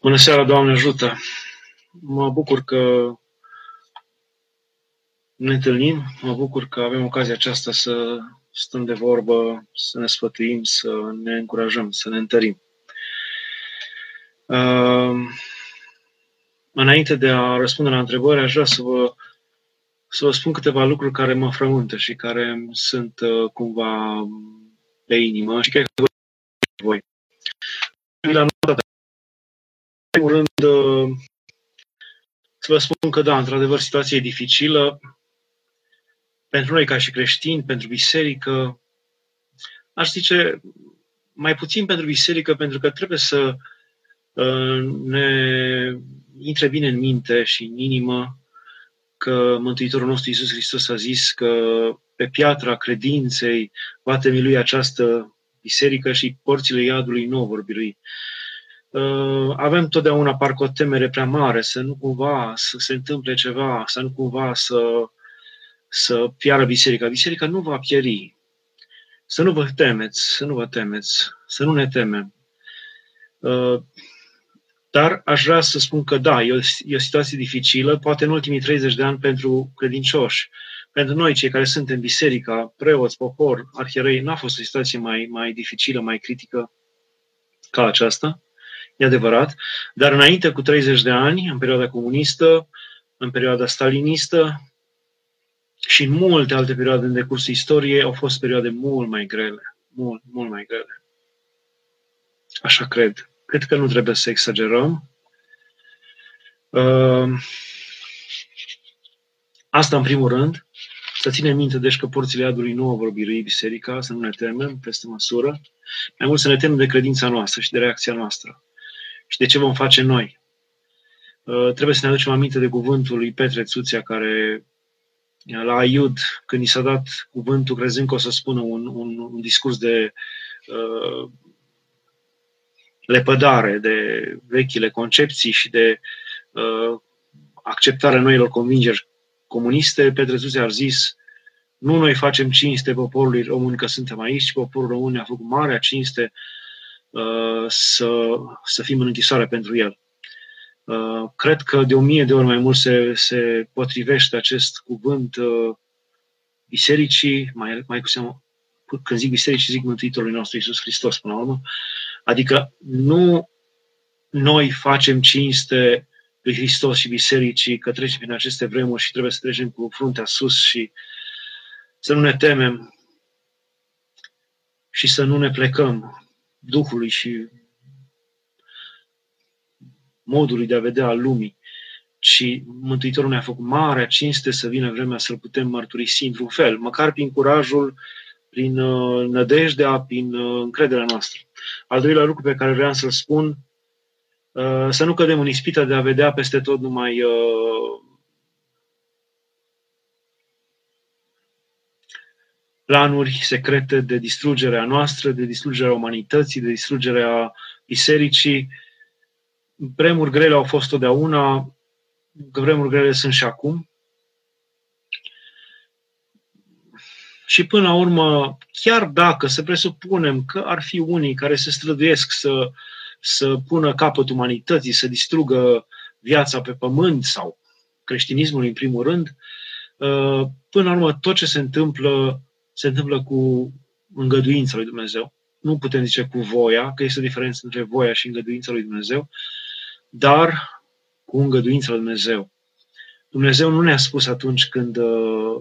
Bună seara, Doamne ajută! Mă bucur că ne întâlnim, mă bucur că avem ocazia aceasta să stăm de vorbă, să ne sfătuim, să ne încurajăm, să ne întărim. Uh, înainte de a răspunde la întrebări, aș vrea să vă, să vă spun câteva lucruri care mă frământă și care sunt uh, cumva pe inimă și cred că voi. La în primul rând, uh, să vă spun că, da, într-adevăr, situația e dificilă pentru noi ca și creștini, pentru biserică. Aș zice, mai puțin pentru biserică, pentru că trebuie să uh, ne intre bine în minte și în inimă că Mântuitorul nostru Iisus Hristos a zis că pe piatra credinței va temilui această biserică și porțile iadului nu vor birui. Uh, avem totdeauna parcă o temere prea mare, să nu cumva să se întâmple ceva, să nu cumva să, să piară biserica. Biserica nu va pieri. Să nu vă temeți, să nu vă temeți, să nu ne temem. Uh, dar aș vrea să spun că da, e o, e o situație dificilă, poate în ultimii 30 de ani pentru credincioși. Pentru noi, cei care suntem biserica, preoți, popor, arhierei, n-a fost o situație mai, mai dificilă, mai critică ca aceasta e adevărat, dar înainte cu 30 de ani, în perioada comunistă, în perioada stalinistă și în multe alte perioade în decursul istoriei au fost perioade mult mai grele, mult, mult mai grele. Așa cred. Cred că nu trebuie să exagerăm. Uh, asta în primul rând. Să ținem minte, deci, că porțile adului nu vor birui biserica, să nu ne temem peste măsură. Mai mult să ne temem de credința noastră și de reacția noastră și de ce vom face noi. Uh, trebuie să ne aducem aminte de cuvântul lui Petre Țuția, care la Aiud, când i s-a dat cuvântul, crezând că o să spună un, un, un discurs de uh, lepădare, de vechile concepții și de uh, acceptarea noilor convingeri comuniste, Petre Țuția a zis nu noi facem cinste poporului român că suntem aici, ci poporul român ne-a făcut marea cinste Uh, să, să fim în închisoare pentru el. Uh, cred că de o mie de ori mai mult se, se potrivește acest cuvânt uh, bisericii, mai, mai cu seamă, când zic bisericii, zic Mântuitorului nostru Iisus Hristos până la urmă. Adică nu noi facem cinste lui Hristos și bisericii că trecem prin aceste vremuri și trebuie să trecem cu fruntea sus și să nu ne temem și să nu ne plecăm Duhului și modului de a vedea al lumii, ci Mântuitorul ne-a făcut marea cinste să vină vremea să-L putem mărturisi într-un fel, măcar prin curajul, prin uh, nădejdea, prin uh, încrederea noastră. Al doilea lucru pe care vreau să-l spun, uh, să nu cădem în ispita de a vedea peste tot numai uh, planuri secrete de distrugere a noastră, de distrugerea umanității, de distrugerea bisericii. Vremuri grele au fost totdeauna, că vremuri grele sunt și acum. Și până la urmă, chiar dacă să presupunem că ar fi unii care se străduiesc să, să pună capăt umanității, să distrugă viața pe pământ sau creștinismul în primul rând, până la urmă tot ce se întâmplă se întâmplă cu îngăduința lui Dumnezeu. Nu putem zice cu voia, că este o diferență între voia și îngăduința lui Dumnezeu, dar cu îngăduința lui Dumnezeu. Dumnezeu nu ne-a spus atunci când uh,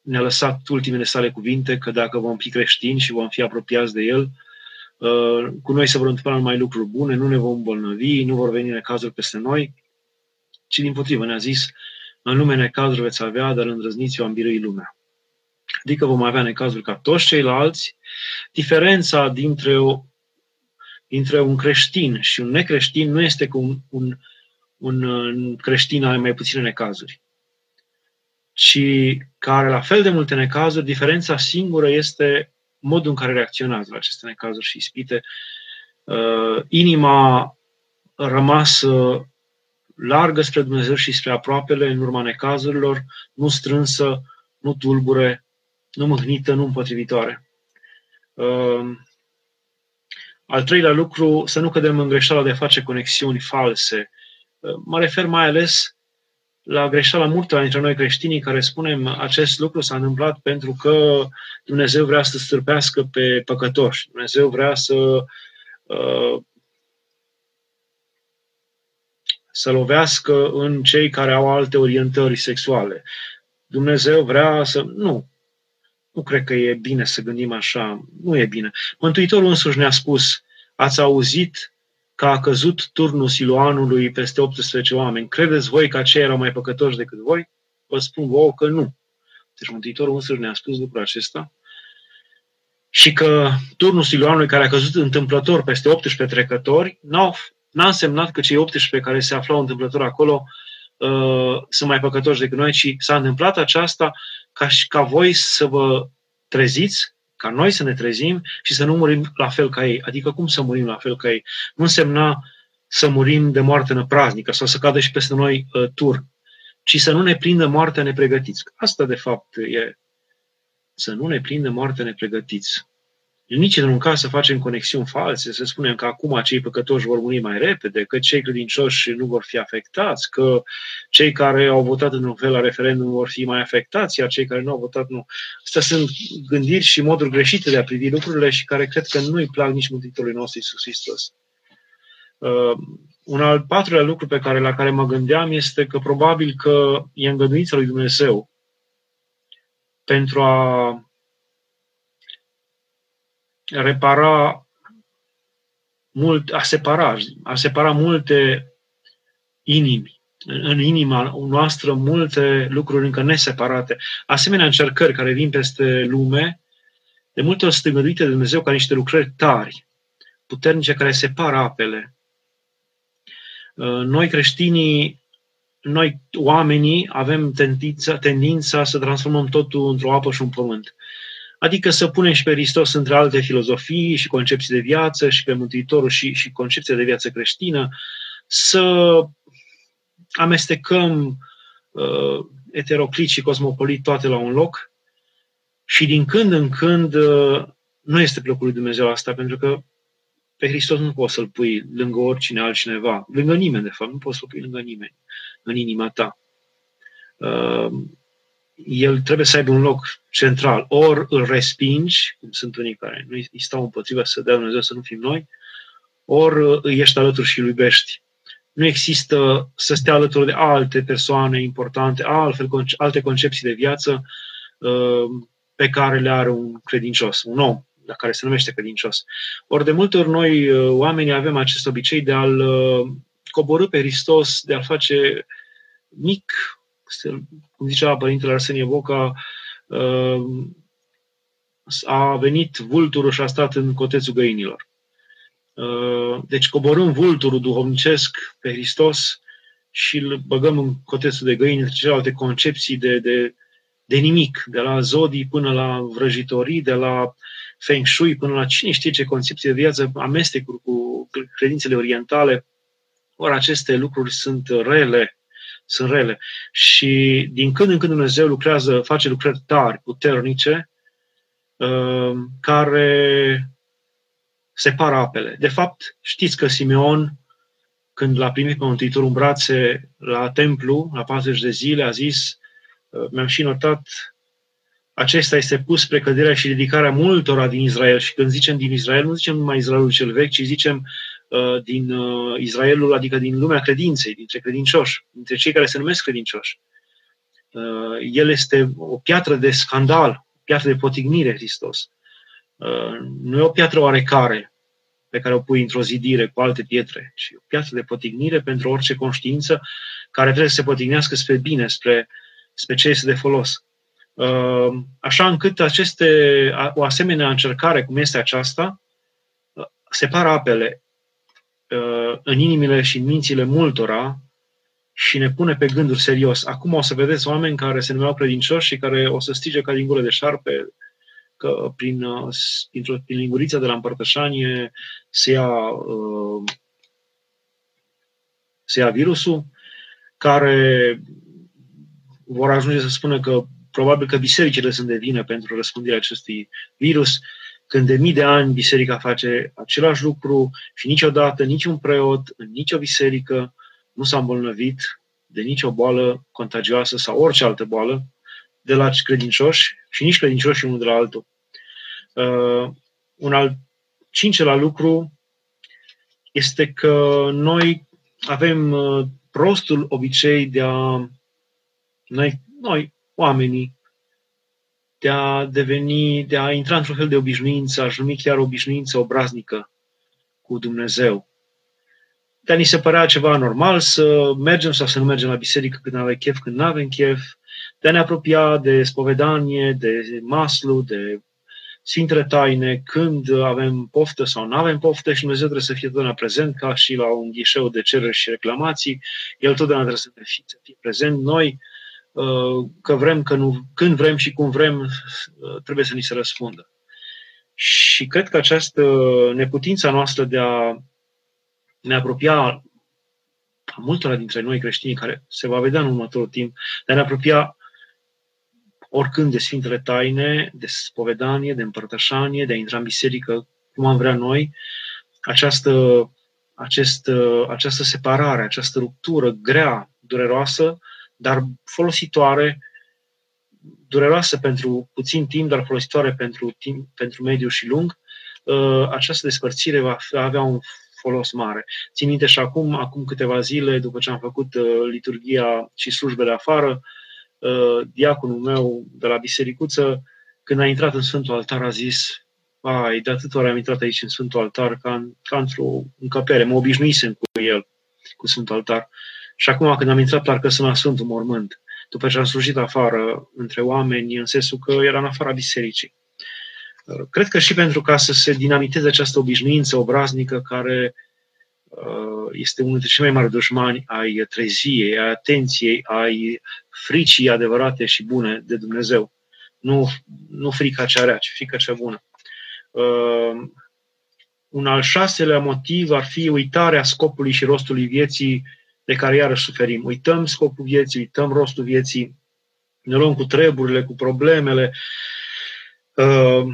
ne-a lăsat ultimele sale cuvinte că dacă vom fi creștini și vom fi apropiați de El, uh, cu noi se vor întâmpla numai lucruri bune, nu ne vom îmbolnăvi, nu vor veni necazuri peste noi, ci din potrivă ne-a zis, în lume necazuri veți avea, dar îndrăzniți-o am birui lumea adică vom avea necazuri ca toți ceilalți. Diferența dintre, o, dintre un creștin și un necreștin nu este că un, un, un creștin are mai puține necazuri, ci care la fel de multe necazuri, diferența singură este modul în care reacționează la aceste necazuri și ispite. Uh, inima rămasă largă spre Dumnezeu și spre aproapele în urma necazurilor, nu strânsă, nu tulbure, nu mâhnită, nu împotrivitoare. Ehm, Al treilea lucru, să nu cădem în greșeala de a face conexiuni false. Mă refer mai ales la greșeala multor dintre noi creștinii care spunem acest lucru s-a întâmplat pentru că Dumnezeu vrea să stârpească pe păcătoși. Dumnezeu vrea să uh, să lovească în cei care au alte orientări sexuale. Dumnezeu vrea să... Nu. Nu cred că e bine să gândim așa. Nu e bine. Mântuitorul însuși ne-a spus, ați auzit că a căzut turnul Siloanului peste 18 oameni. Credeți voi că aceia erau mai păcătoși decât voi? Vă spun vouă că nu. Deci Mântuitorul însuși ne-a spus lucrul acesta. Și că turnul Siloanului care a căzut întâmplător peste 18 trecători n-au, n-a însemnat că cei 18 care se aflau întâmplător acolo uh, sunt mai păcătoși decât noi, ci s-a întâmplat aceasta ca, ca voi să vă treziți, ca noi să ne trezim și să nu murim la fel ca ei. Adică cum să murim la fel ca ei? Nu însemna să murim de moarte năpraznică sau să cadă și peste noi uh, tur, ci să nu ne prindă moartea nepregătiți. Asta, de fapt, e să nu ne prindă moartea nepregătiți. Nici în un caz să facem conexiuni false, să spunem că acum acei păcătoși vor muri mai repede, că cei credincioși nu vor fi afectați, că cei care au votat în un fel la referendum vor fi mai afectați, iar cei care nu au votat nu. Astea sunt gândiri și moduri greșite de a privi lucrurile și care cred că nu-i plac nici Mântuitorului nostru Iisus Hristos. Uh, un al patrulea lucru pe care, la care mă gândeam este că probabil că e îngăduința lui Dumnezeu pentru a repara mult, a separa, a separa multe inimi. În inima noastră multe lucruri încă neseparate. Asemenea încercări care vin peste lume, de multe ori sunt de Dumnezeu ca niște lucrări tari, puternice care separă apele. Noi creștinii, noi oamenii avem tendința, tendința să transformăm totul într-o apă și un pământ. Adică să punem și pe Hristos între alte filozofii și concepții de viață și pe Mântuitorul și, și concepția de viață creștină, să amestecăm uh, eteroclit și cosmopolit toate la un loc și din când în când uh, nu este plăcul lui Dumnezeu asta, pentru că pe Hristos nu poți să-L pui lângă oricine altcineva, lângă nimeni, de fapt, nu poți să-L pui lângă nimeni în inima ta. Uh, el trebuie să aibă un loc central. Ori îl respingi, cum sunt unii care nu îi stau împotriva să dea Dumnezeu să nu fim noi, ori îi ești alături și îl iubești. Nu există să stea alături de alte persoane importante, altfel, alte concepții de viață uh, pe care le are un credincios, un om, la care se numește credincios. Ori de multe ori noi, uh, oamenii, avem acest obicei de a-L uh, coborâ pe Hristos, de a-L face mic, cum zicea Părintele Arsenie Boca, uh, a venit vulturul și a stat în cotețul găinilor. Uh, deci coborâm vulturul duhovnicesc pe Hristos și îl băgăm în cotețul de găini între celelalte concepții de, de, de nimic, de la zodii până la vrăjitorii, de la feng shui până la cine știe ce concepție de viață, amestecuri cu credințele orientale. Ori aceste lucruri sunt rele sunt rele. Și din când în când Dumnezeu lucrează, face lucrări tari, puternice, uh, care separă apele. De fapt, știți că Simeon, când l-a primit pe Mântuitorul în brațe la templu, la 40 de zile, a zis, uh, mi-am și notat, acesta este pus spre căderea și ridicarea multora din Israel. Și când zicem din Israel, nu zicem numai Israelul cel vechi, ci zicem Uh, din uh, Israelul, adică din lumea credinței, dintre credincioși, dintre cei care se numesc credincioși. Uh, el este o piatră de scandal, o piatră de potignire, Hristos. Nu e o piatră oarecare pe care o pui într-o zidire cu alte pietre, ci o piatră de potignire pentru orice conștiință care trebuie să se potignească spre bine, spre, spre ce este de folos. Așa încât aceste, o asemenea încercare cum este aceasta, separă apele Uh, în inimile și în mințile multora și ne pune pe gânduri serios. Acum o să vedeți oameni care se numeau credincioși și care o să stige ca din gură de șarpe că prin, uh, prin, prin lingurița de la împărtășanie se ia, uh, se ia virusul, care vor ajunge să spună că probabil că bisericile sunt de vină pentru răspândirea acestui virus când de mii de ani biserica face același lucru și niciodată niciun preot în nicio biserică nu s-a îmbolnăvit de nicio boală contagioasă sau orice altă boală de la credincioși și nici credincioși unul de la altul. Uh, un al cincelea lucru este că noi avem uh, prostul obicei de a noi, noi oamenii de a deveni, de a intra într-un fel de obișnuință, aș numi chiar obișnuință obraznică cu Dumnezeu. De a ni se părea ceva normal să mergem sau să nu mergem la biserică când avem chef, când nu avem chef, de a ne apropia de spovedanie, de maslu, de Sfintele Taine, când avem poftă sau nu avem poftă și Dumnezeu trebuie să fie totdeauna prezent, ca și la un ghișeu de cereri și reclamații, El totdeauna trebuie să fie, să fie prezent. Noi, uh, că vrem, că nu, când vrem și cum vrem, uh, trebuie să ni se răspundă. Și cred că această neputință noastră de a ne apropia a multora dintre noi creștini, care se va vedea în următorul timp, de a ne apropia oricând de Sfintele Taine, de spovedanie, de împărtășanie, de a intra în biserică cum am vrea noi, această, acest, această separare, această ruptură grea, dureroasă, dar folositoare, dureroasă pentru puțin timp, dar folositoare pentru, timp, pentru mediu și lung, ă, această despărțire va avea un folos mare. Țin minte și acum, acum câteva zile, după ce am făcut ă, liturgia și slujbele afară, uh, diaconul meu de la bisericuță, când a intrat în Sfântul Altar, a zis, ai, de atât ori am intrat aici în Sfântul Altar, ca, în, ca într-o încăpere, mă obișnuisem cu el, cu Sfântul Altar. Și acum când am intrat, parcă sunt la Sfântul Mormânt, după ce am slujit afară între oameni, în sensul că era în afara bisericii. Uh, cred că și pentru ca să se dinamiteze această obișnuință obraznică care uh, este unul dintre cei mai mari dușmani ai treziei, ai atenției, ai fricii adevărate și bune de Dumnezeu. Nu, nu frica cea rea, ci frica cea bună. Uh, un al șaselea motiv ar fi uitarea scopului și rostului vieții de care iarăși suferim. Uităm scopul vieții, uităm rostul vieții, ne luăm cu treburile, cu problemele, uh,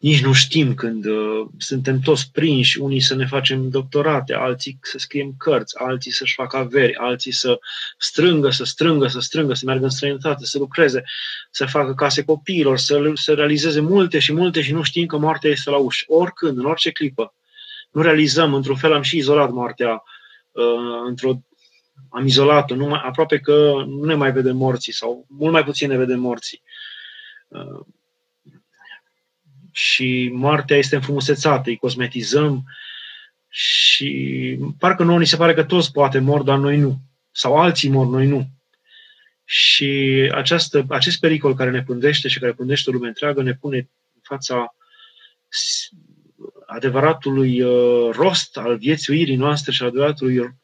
nici nu știm când uh, suntem toți prinși, unii să ne facem doctorate, alții să scriem cărți, alții să-și facă averi, alții să strângă, să strângă, să strângă, să meargă în străinătate, să lucreze, să facă case copiilor, să, să realizeze multe și multe și nu știm că moartea este la ușă. Oricând, în orice clipă. Nu realizăm, într-un fel am și izolat moartea, uh, într-o am izolat-o, nu mai, aproape că nu ne mai vedem morții sau mult mai puțin ne vedem morții. Uh, și moartea este înfrumusețată, îi cosmetizăm și parcă nouă ni se pare că toți poate mor, dar noi nu. Sau alții mor, noi nu. Și această, acest pericol care ne pândește și care pândește lumea întreagă ne pune în fața adevăratului uh, rost al viețuirii noastre și adevăratului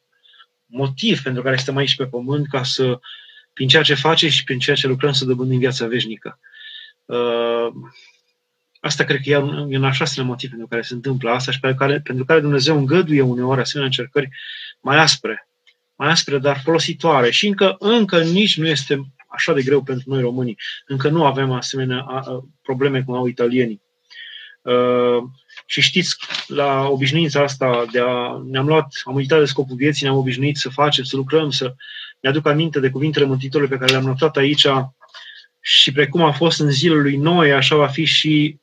motiv pentru care suntem aici pe pământ ca să, prin ceea ce face și prin ceea ce lucrăm, să dobândim viața veșnică. Uh, Asta cred că e un, e un al șaselea motiv pentru care se întâmplă asta și pentru care, pentru care Dumnezeu îngăduie uneori asemenea încercări mai aspre, mai aspre, dar folositoare. Și încă, încă nici nu este așa de greu pentru noi românii. Încă nu avem asemenea a, a, probleme cum au italienii. Uh, și știți, la obișnuința asta de a, ne-am luat, am uitat de scopul vieții, ne-am obișnuit să facem, să lucrăm, să ne aduc aminte de cuvintele Mântuitorului pe care le-am notat aici. Și precum a fost în zilele lui Noe, așa va fi și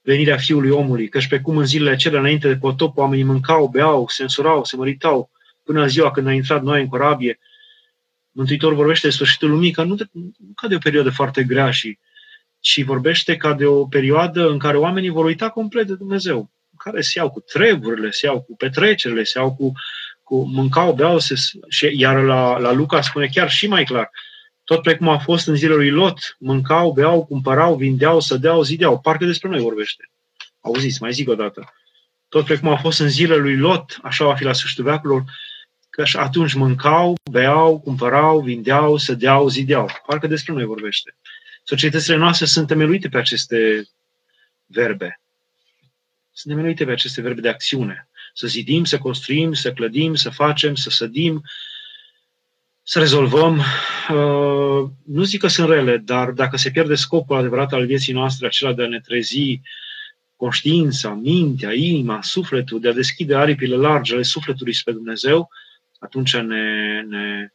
venirea Fiului Omului, căci pe cum în zilele acelea înainte de potop oamenii mâncau, beau, se însurau, se măritau, până în ziua când a intrat noi în corabie, Mântuitor vorbește de sfârșitul lumii ca nu, de, nu ca de o perioadă foarte grea, și, ci vorbește ca de o perioadă în care oamenii vor uita complet de Dumnezeu, în care se iau cu treburile, se iau cu petrecerile, se iau cu, cu mâncau, beau, se, și, iar la, la Luca spune chiar și mai clar, tot precum a fost în zilele lui Lot, mâncau, beau, cumpărau, vindeau, sădeau, zideau. Parcă despre noi vorbește. Auziți, mai zic o dată. Tot precum a fost în zilele lui Lot, așa va fi la sfârșitul veacurilor, că atunci mâncau, beau, cumpărau, vindeau, sădeau, zideau. Parcă despre noi vorbește. Societățile noastre sunt temeluite pe aceste verbe. Sunt temeluite pe aceste verbe de acțiune. Să zidim, să construim, să clădim, să facem, să sădim, să rezolvăm. Uh, nu zic că sunt rele, dar dacă se pierde scopul adevărat al vieții noastre, acela de a ne trezi conștiința, mintea, inima, sufletul, de a deschide aripile largi ale sufletului spre Dumnezeu, atunci ne, ne,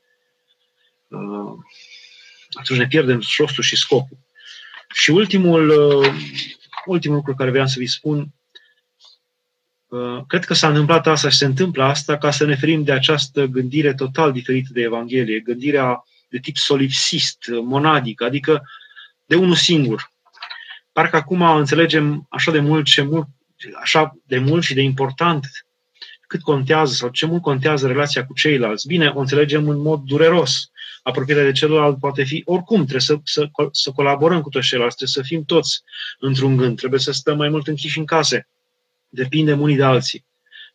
uh, atunci ne pierdem rostul și scopul. Și ultimul, uh, ultimul lucru care vreau să vi spun, uh, cred că s-a întâmplat asta și se întâmplă asta ca să ne ferim de această gândire total diferită de Evanghelie, gândirea de tip solipsist, monadic, adică de unul singur. Parcă acum înțelegem așa de mult ce mult, așa de mult și de important cât contează sau ce mult contează relația cu ceilalți. Bine, o înțelegem în mod dureros. Apropierea de celălalt poate fi oricum, trebuie să, să, să colaborăm cu toți ceilalți, trebuie să fim toți într-un gând, trebuie să stăm mai mult închiși în case. Depindem unii de alții.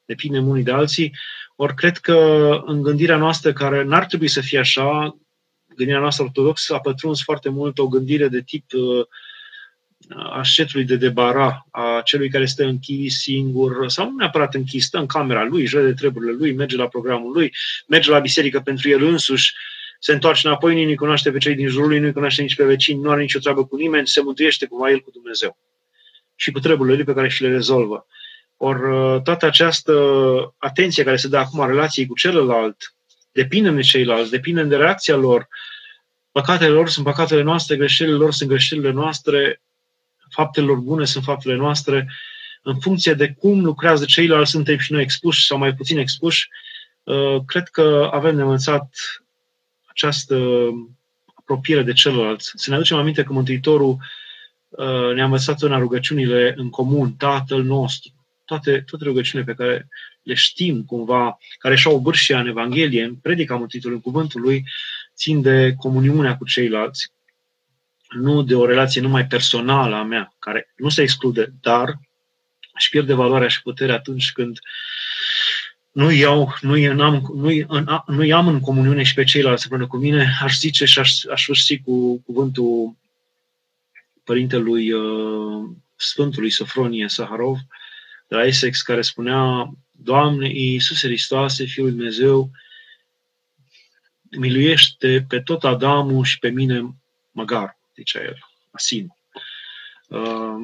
Depindem unii de alții. Ori cred că în gândirea noastră, care n-ar trebui să fie așa, gândirea noastră ortodoxă a pătruns foarte mult o gândire de tip uh, ascetului de debara, a celui care stă închis singur, sau nu neapărat închis, stă în camera lui, își vede treburile lui, merge la programul lui, merge la biserică pentru el însuși, se întoarce înapoi, nu-i cunoaște pe cei din jurul lui, nu-i cunoaște nici pe vecini, nu are nicio treabă cu nimeni, se mântuiește cumva el cu Dumnezeu și cu treburile lui pe care și le rezolvă. Ori uh, toată această atenție care se dă acum relației cu celălalt, depinde de ceilalți, depinde de reacția lor, păcatele lor sunt păcatele noastre, greșelile lor sunt greșelile noastre, faptele lor bune sunt faptele noastre, în funcție de cum lucrează ceilalți, suntem și noi expuși sau mai puțin expuși. Uh, cred că avem de învățat această apropiere de celălalt. Să ne aducem aminte că Mântuitorul uh, ne-a învățat în rugăciunile în comun, Tatăl nostru, toate, toate rugăciunile pe care le știm cumva, care și-au bârșia în Evanghelie, în predica Mântuitorului, în cuvântul lui, țin de comuniunea cu ceilalți nu de o relație numai personală a mea, care nu se exclude, dar își pierde valoarea și puterea atunci când nu iau, nu, am, nu, nu am în comuniune și pe ceilalți împreună cu mine, aș zice și aș, aș ști cu cuvântul părintelui uh, Sfântului Sofronie Saharov de la Essex, care spunea Doamne Iisuse Hristoase, Fiul Dumnezeu, miluiește pe tot Adamul și pe mine măgar zicea el, Asin. Uh,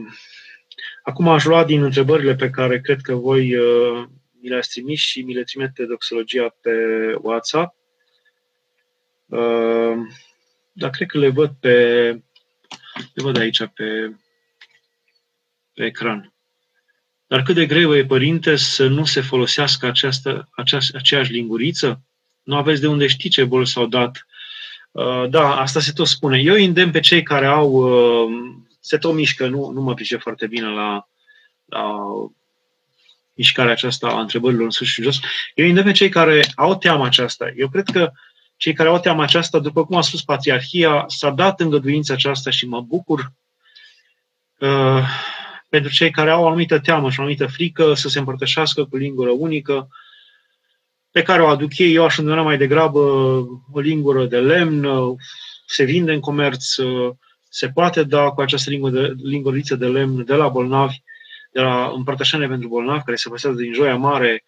acum aș lua din întrebările pe care cred că voi uh, mi le-ați trimis și mi le trimite doxologia pe WhatsApp. Uh, dar cred că le văd pe le văd aici pe, pe ecran. Dar cât de greu e, părinte, să nu se folosească această, această, aceeași linguriță? Nu aveți de unde ști ce bol s-au dat Uh, da, asta se tot spune. Eu îndemn pe cei care au, uh, se tot mișcă, nu, nu mă pricep foarte bine la, la mișcarea aceasta a întrebărilor în sus și jos. Eu îndemn pe cei care au teama aceasta. Eu cred că cei care au teama aceasta, după cum a spus Patriarhia, s-a dat îngăduința aceasta și mă bucur uh, pentru cei care au o anumită teamă și o anumită frică să se împărtășească cu lingură unică, pe care o aduc ei, eu aș îndemna mai degrabă o lingură de lemn, se vinde în comerț, se poate da cu această lingură de, linguriță de lemn de la bolnavi, de la împărtășanie pentru bolnavi, care se păstrează din Joia Mare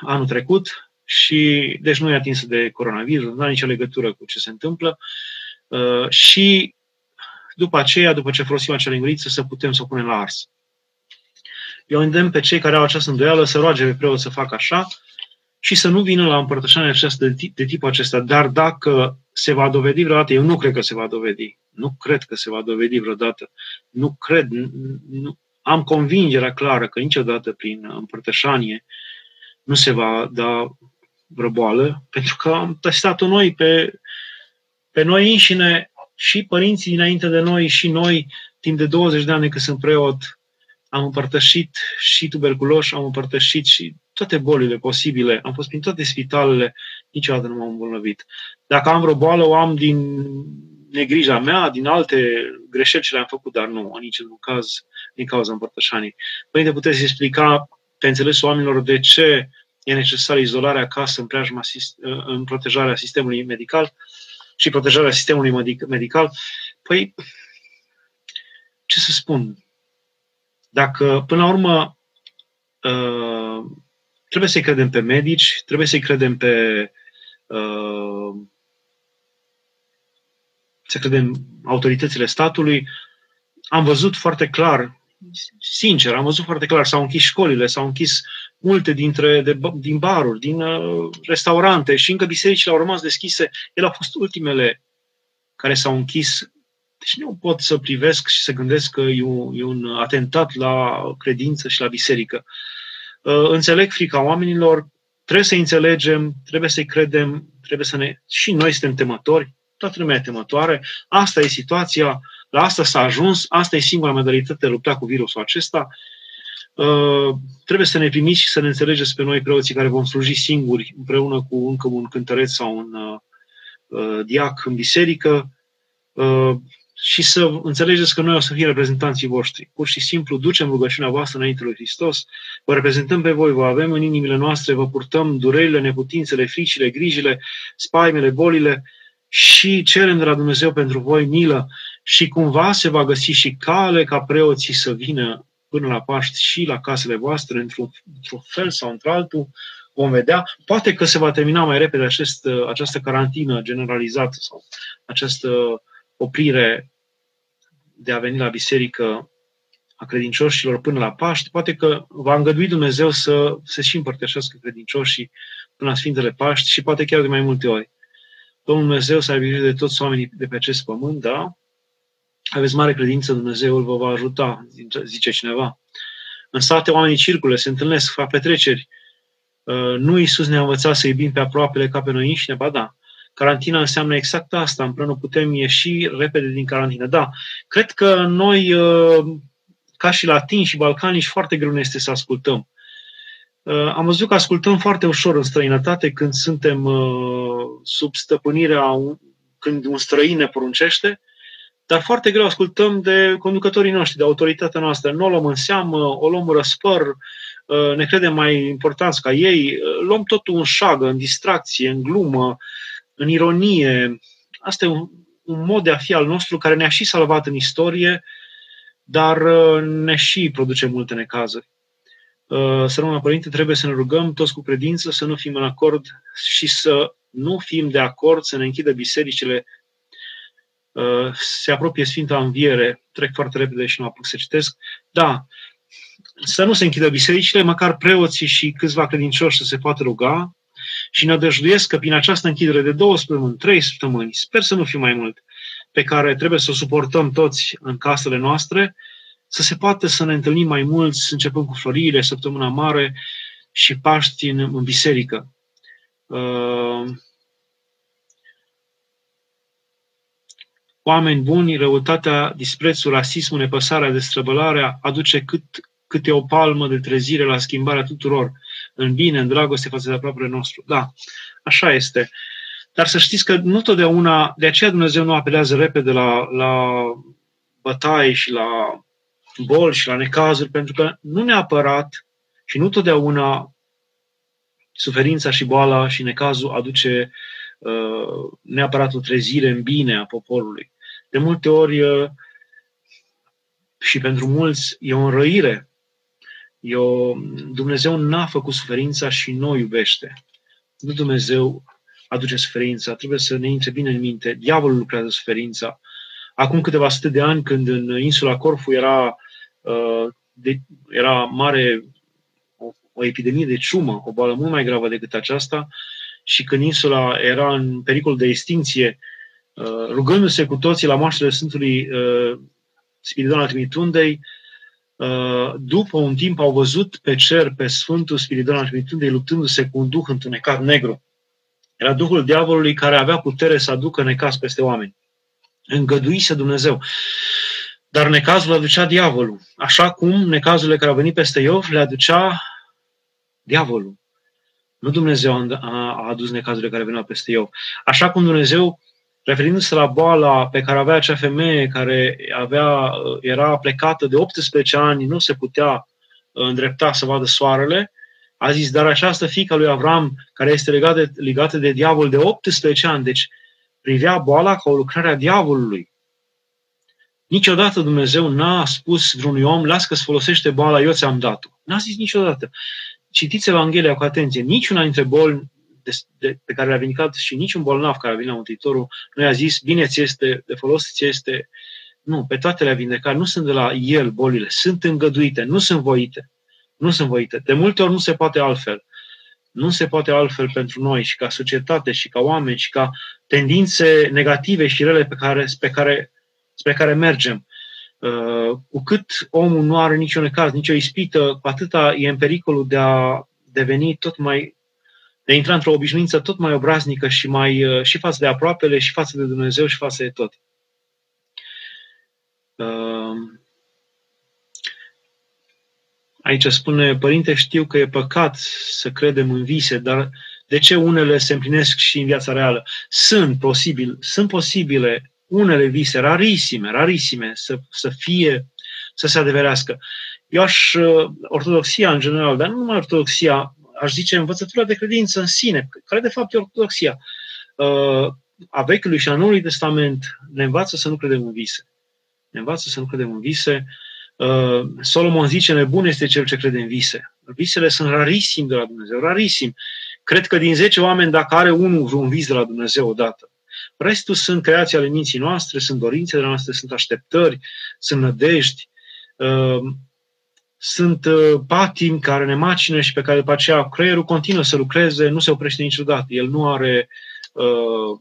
anul trecut și deci nu e atinsă de coronavirus, nu are nicio legătură cu ce se întâmplă uh, și după aceea, după ce folosim acea linguriță, să putem să o punem la ars. Eu îndemn pe cei care au această îndoială să roage pe preot să facă așa, și să nu vină la împărtășania aceasta de, tip, de tipul acesta. Dar dacă se va dovedi vreodată, eu nu cred că se va dovedi. Nu cred că se va dovedi vreodată. Nu cred, nu, am convingerea clară că niciodată prin împărtășanie nu se va da vreo pentru că am testat-o noi pe, pe noi înșine și părinții dinainte de noi și noi, timp de 20 de ani când sunt preot, am împărtășit și tuberculoși, am împărtășit și toate bolile posibile, am fost prin toate spitalele, niciodată nu m-am îmbolnăvit. Dacă am vreo boală, o am din negrija mea, din alte greșeli ce le-am făcut, dar nu, în niciun caz, din cauza împărtășanii. Părinte, puteți explica pe înțeles oamenilor de ce e necesară izolarea acasă în, preajma, în protejarea sistemului medical și protejarea sistemului medical? Păi, ce să spun? Dacă, până la urmă, uh, trebuie să-i credem pe medici, trebuie să-i credem pe uh, să credem autoritățile statului, am văzut foarte clar, sincer, am văzut foarte clar, s-au închis școlile, s-au închis multe dintre, de, din baruri, din uh, restaurante și încă bisericile au rămas deschise. Ele au fost ultimele care s-au închis. Deci nu pot să privesc și să gândesc că e un, e un atentat la credință și la biserică. Uh, înțeleg frica oamenilor, trebuie să înțelegem, trebuie să-i credem, trebuie să ne... Și noi suntem temători, toată lumea e temătoare, asta e situația, la asta s-a ajuns, asta e singura modalitate de a lupta cu virusul acesta. Uh, trebuie să ne primiți și să ne înțelegeți pe noi preoții care vom sluji singuri împreună cu încă un cântăreț sau un uh, uh diac în biserică uh, și să înțelegeți că noi o să fim reprezentanții voștri. Pur și simplu ducem rugăciunea voastră înainte lui Hristos, vă reprezentăm pe voi, vă avem în inimile noastre, vă purtăm durerile, neputințele, fricile, grijile, spaimele, bolile și cerem de la Dumnezeu pentru voi milă și cumva se va găsi și cale ca preoții să vină până la Paști și la casele voastre, într-un, într-un fel sau într-altul, vom vedea. Poate că se va termina mai repede acest, această carantină generalizată sau această oprire de a veni la biserică a credincioșilor până la Paști. Poate că va îngădui Dumnezeu să se și împărtășească credincioșii până la Sfintele Paști și poate chiar de mai multe ori. Domnul Dumnezeu să aibă grijă de toți oamenii de pe acest pământ, da? Aveți mare credință, Dumnezeul vă va ajuta, zice cineva. În sate oamenii circule, se întâlnesc, fac petreceri. Uh, nu Iisus ne-a învățat să iubim pe aproapele ca pe noi înșine, ba da. Carantina înseamnă exact asta, împreună putem ieși repede din carantină. Da, cred că noi, uh, ca și latini și balcanici, foarte greu ne este să ascultăm. Uh, am văzut că ascultăm foarte ușor în străinătate când suntem sub stăpânirea, când un străin ne poruncește, dar foarte greu ascultăm de conducătorii noștri, de autoritatea noastră. Nu o luăm în seamă, o luăm răspăr, uh, ne credem mai importanți ca ei, uh, luăm totul în șagă, în distracție, în glumă, în ironie. Asta e un, un mod de a fi al nostru care ne-a și salvat în istorie, dar uh, ne și produce multe necazuri. Să rămână Părinte, trebuie să ne rugăm toți cu credință, să nu fim în acord și să nu fim de acord să ne închidă bisericile Uh, se apropie Sfânta Înviere, trec foarte repede și nu apuc să citesc, da, să nu se închidă bisericile, măcar preoții și câțiva credincioși să se poată ruga și nădăjduiesc că prin această închidere de două săptămâni, trei săptămâni, sper să nu fie mai mult, pe care trebuie să o suportăm toți în casele noastre, să se poată să ne întâlnim mai mulți, începând cu florile, săptămâna mare și Paști în, în biserică. Uh, Oameni buni, răutatea, disprețul, rasismul, nepăsarea, destrăbălarea aduce cât, câte o palmă de trezire la schimbarea tuturor, în bine, în dragoste față de aproapele nostru. Da, așa este. Dar să știți că nu totdeauna, de aceea Dumnezeu nu apelează repede la, la bătaie și la boli și la necazuri, pentru că nu neapărat și nu totdeauna suferința și boala și necazul aduce uh, neapărat o trezire în bine a poporului de multe ori și pentru mulți e o înrăire. E o, Dumnezeu n-a făcut suferința și nu o iubește. Nu Dumnezeu aduce suferința, trebuie să ne intre bine în minte. Diavolul lucrează suferința. Acum câteva sute de ani, când în insula Corfu era, uh, de, era mare o, o epidemie de ciumă, o boală mult mai gravă decât aceasta, și când insula era în pericol de extinție, Uh, rugându-se cu toții la moaștele Sfântului uh, Spiridon al Trimitundei, uh, după un timp au văzut pe cer pe Sfântul Spiridon al Trimitundei luptându-se cu un duh întunecat negru. Era Duhul Diavolului care avea putere să aducă necaz peste oameni. Îngăduise Dumnezeu. Dar necazul aducea diavolul. Așa cum necazurile care au venit peste Iov le aducea diavolul. Nu Dumnezeu a adus necazurile care veneau peste Iov. Așa cum Dumnezeu referindu-se la boala pe care avea acea femeie care avea, era plecată de 18 ani, nu se putea uh, îndrepta să vadă soarele, a zis, dar această fica lui Avram, care este legată de, legată de diavol de 18 ani, deci privea boala ca o lucrare a diavolului. Niciodată Dumnezeu n-a spus vreunui om, las că-ți folosește boala, eu ți-am dat-o. N-a zis niciodată. Citiți Evanghelia cu atenție. Niciuna dintre boli de, de, pe care le-a vindicat și niciun bolnav care a venit la Mântuitorul nu i-a zis, bine ți este, de folos ți este. Nu, pe toate le-a vindecat. Nu sunt de la el bolile, sunt îngăduite, nu sunt voite. Nu sunt voite. De multe ori nu se poate altfel. Nu se poate altfel pentru noi și ca societate și ca oameni și ca tendințe negative și rele pe care, pe care, spre care mergem. Uh, cu cât omul nu are niciun caz, nicio ispită, cu atâta e în pericolul de a deveni tot mai, de a intra într-o obișnuință tot mai obraznică și mai uh, și față de aproapele, și față de Dumnezeu, și față de tot. Uh, aici spune, Părinte, știu că e păcat să credem în vise, dar de ce unele se împlinesc și în viața reală? Sunt posibil, sunt posibile unele vise rarisime, rarisime să, să fie, să se adeverească. Eu aș, uh, ortodoxia în general, dar nu numai ortodoxia, aș zice învățătura de credință în sine, care de fapt e ortodoxia, uh, a Vechiului și a Noului Testament ne învață să nu credem în vise. Ne învață să nu credem în vise. Uh, Solomon zice, nebun este cel ce crede în vise. Visele sunt rarisim de la Dumnezeu, rarisim. Cred că din 10 oameni, dacă are unul vreun vis de la Dumnezeu odată, Restul sunt creații ale minții noastre, sunt dorințele noastre, sunt așteptări, sunt nădejdi, uh, sunt uh, patimi care ne macină și pe care după aceea creierul continuă să lucreze, nu se oprește niciodată. El nu are uh,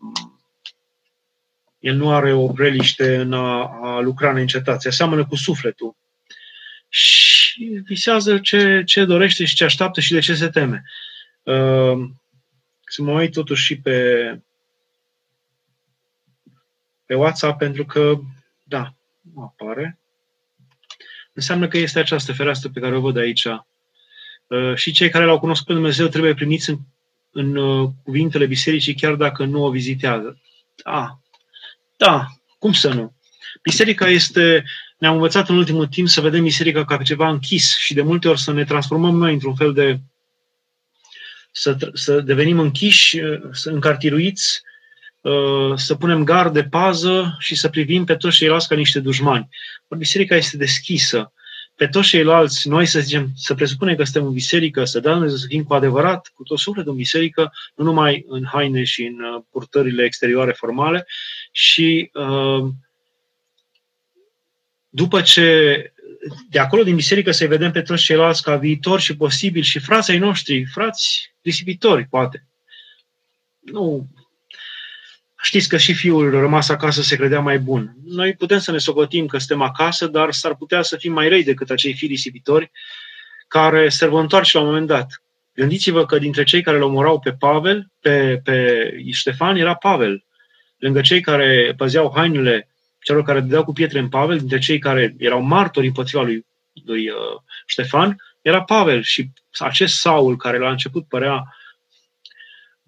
el nu are o preliște în a, a lucra neîncetat. Se aseamănă cu sufletul. Și visează ce, ce dorește și ce așteaptă și de ce se teme. Uh, să mă uit totuși și pe, pe WhatsApp pentru că, da, nu apare. Înseamnă că este această fereastră pe care o văd aici. Uh, și cei care l-au cunoscut pe Dumnezeu trebuie primiți în, în uh, cuvintele bisericii chiar dacă nu o vizitează. Da, da, cum să nu? Biserica este, ne-am învățat în ultimul timp să vedem biserica ca pe ceva închis și de multe ori să ne transformăm noi într-un fel de să, să devenim închiși, uh, încartiruiți Uh, să punem gard de pază și să privim pe toți ceilalți ca niște dușmani. Biserica este deschisă. Pe toți ceilalți, noi să zicem, să presupunem că suntem în biserică, să dăm să fim cu adevărat, cu tot sufletul în biserică, nu numai în haine și în uh, purtările exterioare formale. Și uh, după ce de acolo din biserică să-i vedem pe toți ceilalți ca viitori și posibil și frații noștri, frați risipitori, poate. Nu Știți că și fiul rămas acasă se credea mai bun. Noi putem să ne socotim că suntem acasă, dar s-ar putea să fim mai răi decât acei fii risipitori care se vor întoarce la un moment dat. Gândiți-vă că dintre cei care îl omorau pe Pavel, pe, pe Ștefan, era Pavel. Lângă cei care păzeau hainele celor care dădeau cu pietre în Pavel, dintre cei care erau martori împotriva lui, lui uh, Ștefan, era Pavel. Și acest Saul, care la început părea,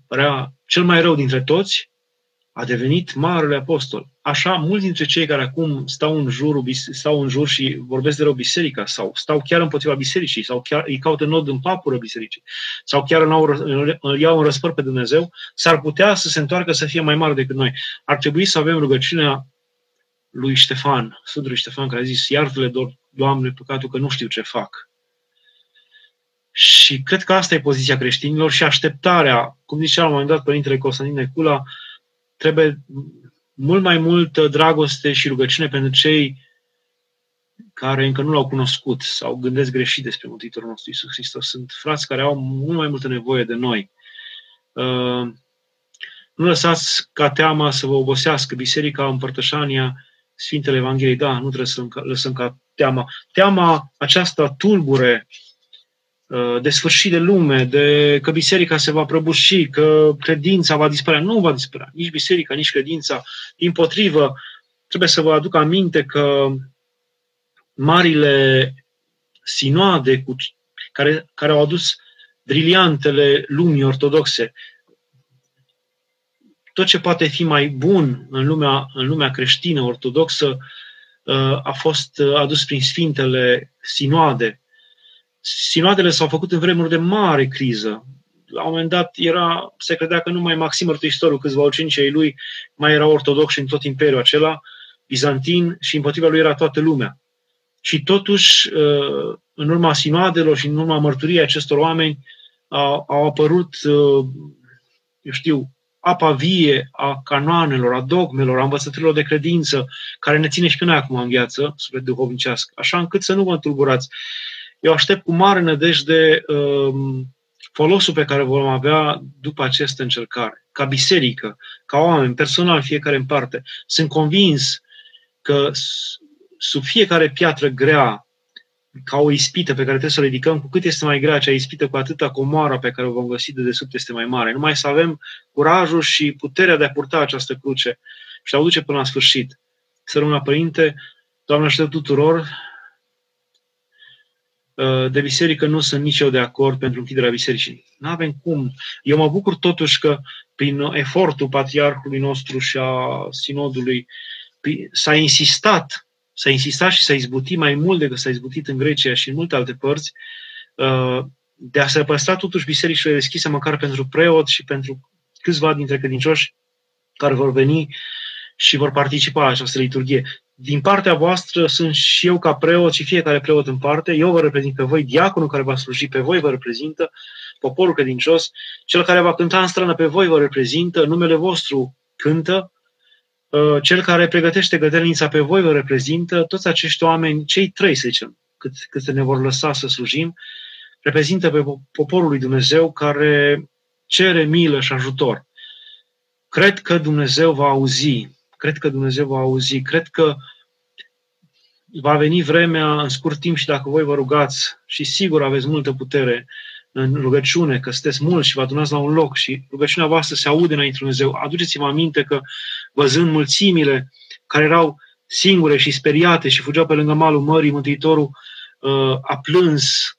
părea cel mai rău dintre toți, a devenit Marele Apostol. Așa, mulți dintre cei care acum stau în, jurul, stau în jur și vorbesc de rău biserica sau stau chiar împotriva bisericii sau chiar îi caută nod în papură bisericii sau chiar îl iau în răspăr pe Dumnezeu, s-ar putea să se întoarcă să fie mai mare decât noi. Ar trebui să avem rugăciunea lui Ștefan, Sfântul Ștefan, care a zis, iartă-le, Doamne, păcatul că nu știu ce fac. Și cred că asta e poziția creștinilor și așteptarea, cum zicea la un moment dat Părintele Constantin Necula, trebuie mult mai multă dragoste și rugăciune pentru cei care încă nu l-au cunoscut sau gândesc greșit despre Mântuitorul nostru Isus Hristos. Sunt frați care au mult mai multă nevoie de noi. Uh, nu lăsați ca teama să vă obosească biserica, împărtășania, Sfintele Evangheliei. Da, nu trebuie să lăsăm ca teama. Teama aceasta tulbure Uh, de sfârșit de lume, de că biserica se va prăbuși, că credința va dispărea. Nu va dispărea. Nici biserica, nici credința. Din potrivă, trebuie să vă aduc aminte că marile sinoade cu, care, care au adus briliantele lumii ortodoxe, tot ce poate fi mai bun în lumea, în lumea creștină ortodoxă uh, a fost adus prin Sfintele Sinoade, Sinoadele s-au făcut în vremuri de mare criză. La un moment dat era, se credea că numai Maxim Mărturisitorul, câțiva ucenici ai lui, mai era ortodox în tot imperiul acela, bizantin, și împotriva lui era toată lumea. Și totuși, uh, în urma sinoadelor și în urma mărturiei acestor oameni, au, au apărut uh, eu știu, apa vie a canoanelor, a dogmelor, a învățăturilor de credință, care ne ține și pe noi acum în viață, spre duhovnicească, așa încât să nu vă întulburați. Eu aștept cu mare nădejde um, folosul pe care vom avea după această încercare, ca biserică, ca oameni, personal, fiecare în parte. Sunt convins că sub fiecare piatră grea, ca o ispită pe care trebuie să o ridicăm, cu cât este mai grea acea ispită, cu atâta comoara pe care o vom găsi de desubt este mai mare. Numai să avem curajul și puterea de a purta această cruce și a o duce până la sfârșit. Să rămână Părinte, Doamne ajută tuturor, uh, de biserică nu sunt nici eu de acord pentru închiderea bisericii. Nu avem cum. Eu mă bucur totuși că prin efortul patriarhului nostru și a sinodului s-a insistat s-a insistat și s-a izbutit mai mult decât s-a izbutit în Grecia și în multe alte părți, uh, de a se păstra totuși bisericile deschise măcar pentru preot și pentru câțiva dintre credincioși care vor veni și vor participa la această liturghie. Din partea voastră sunt și eu ca preot și fiecare preot în parte. Eu vă reprezint pe voi, diaconul care va sluji pe voi vă reprezintă, poporul credincios, cel care va cânta în strană pe voi vă reprezintă, numele vostru cântă, Uh, cel care pregătește gădelnița pe voi vă reprezintă, toți acești oameni, cei trei, să zicem, cât, cât ne vor lăsa să slujim, reprezintă pe poporul lui Dumnezeu care cere milă și ajutor. Cred că Dumnezeu va auzi, cred că Dumnezeu va auzi, cred că va veni vremea în scurt timp și dacă voi vă rugați și sigur aveți multă putere în rugăciune, că sunteți mulți și vă adunați la un loc și rugăciunea voastră se aude înainte Dumnezeu. Aduceți-vă aminte că văzând mulțimile care erau singure și speriate și fugeau pe lângă malul mării, Mântuitorul uh, a plâns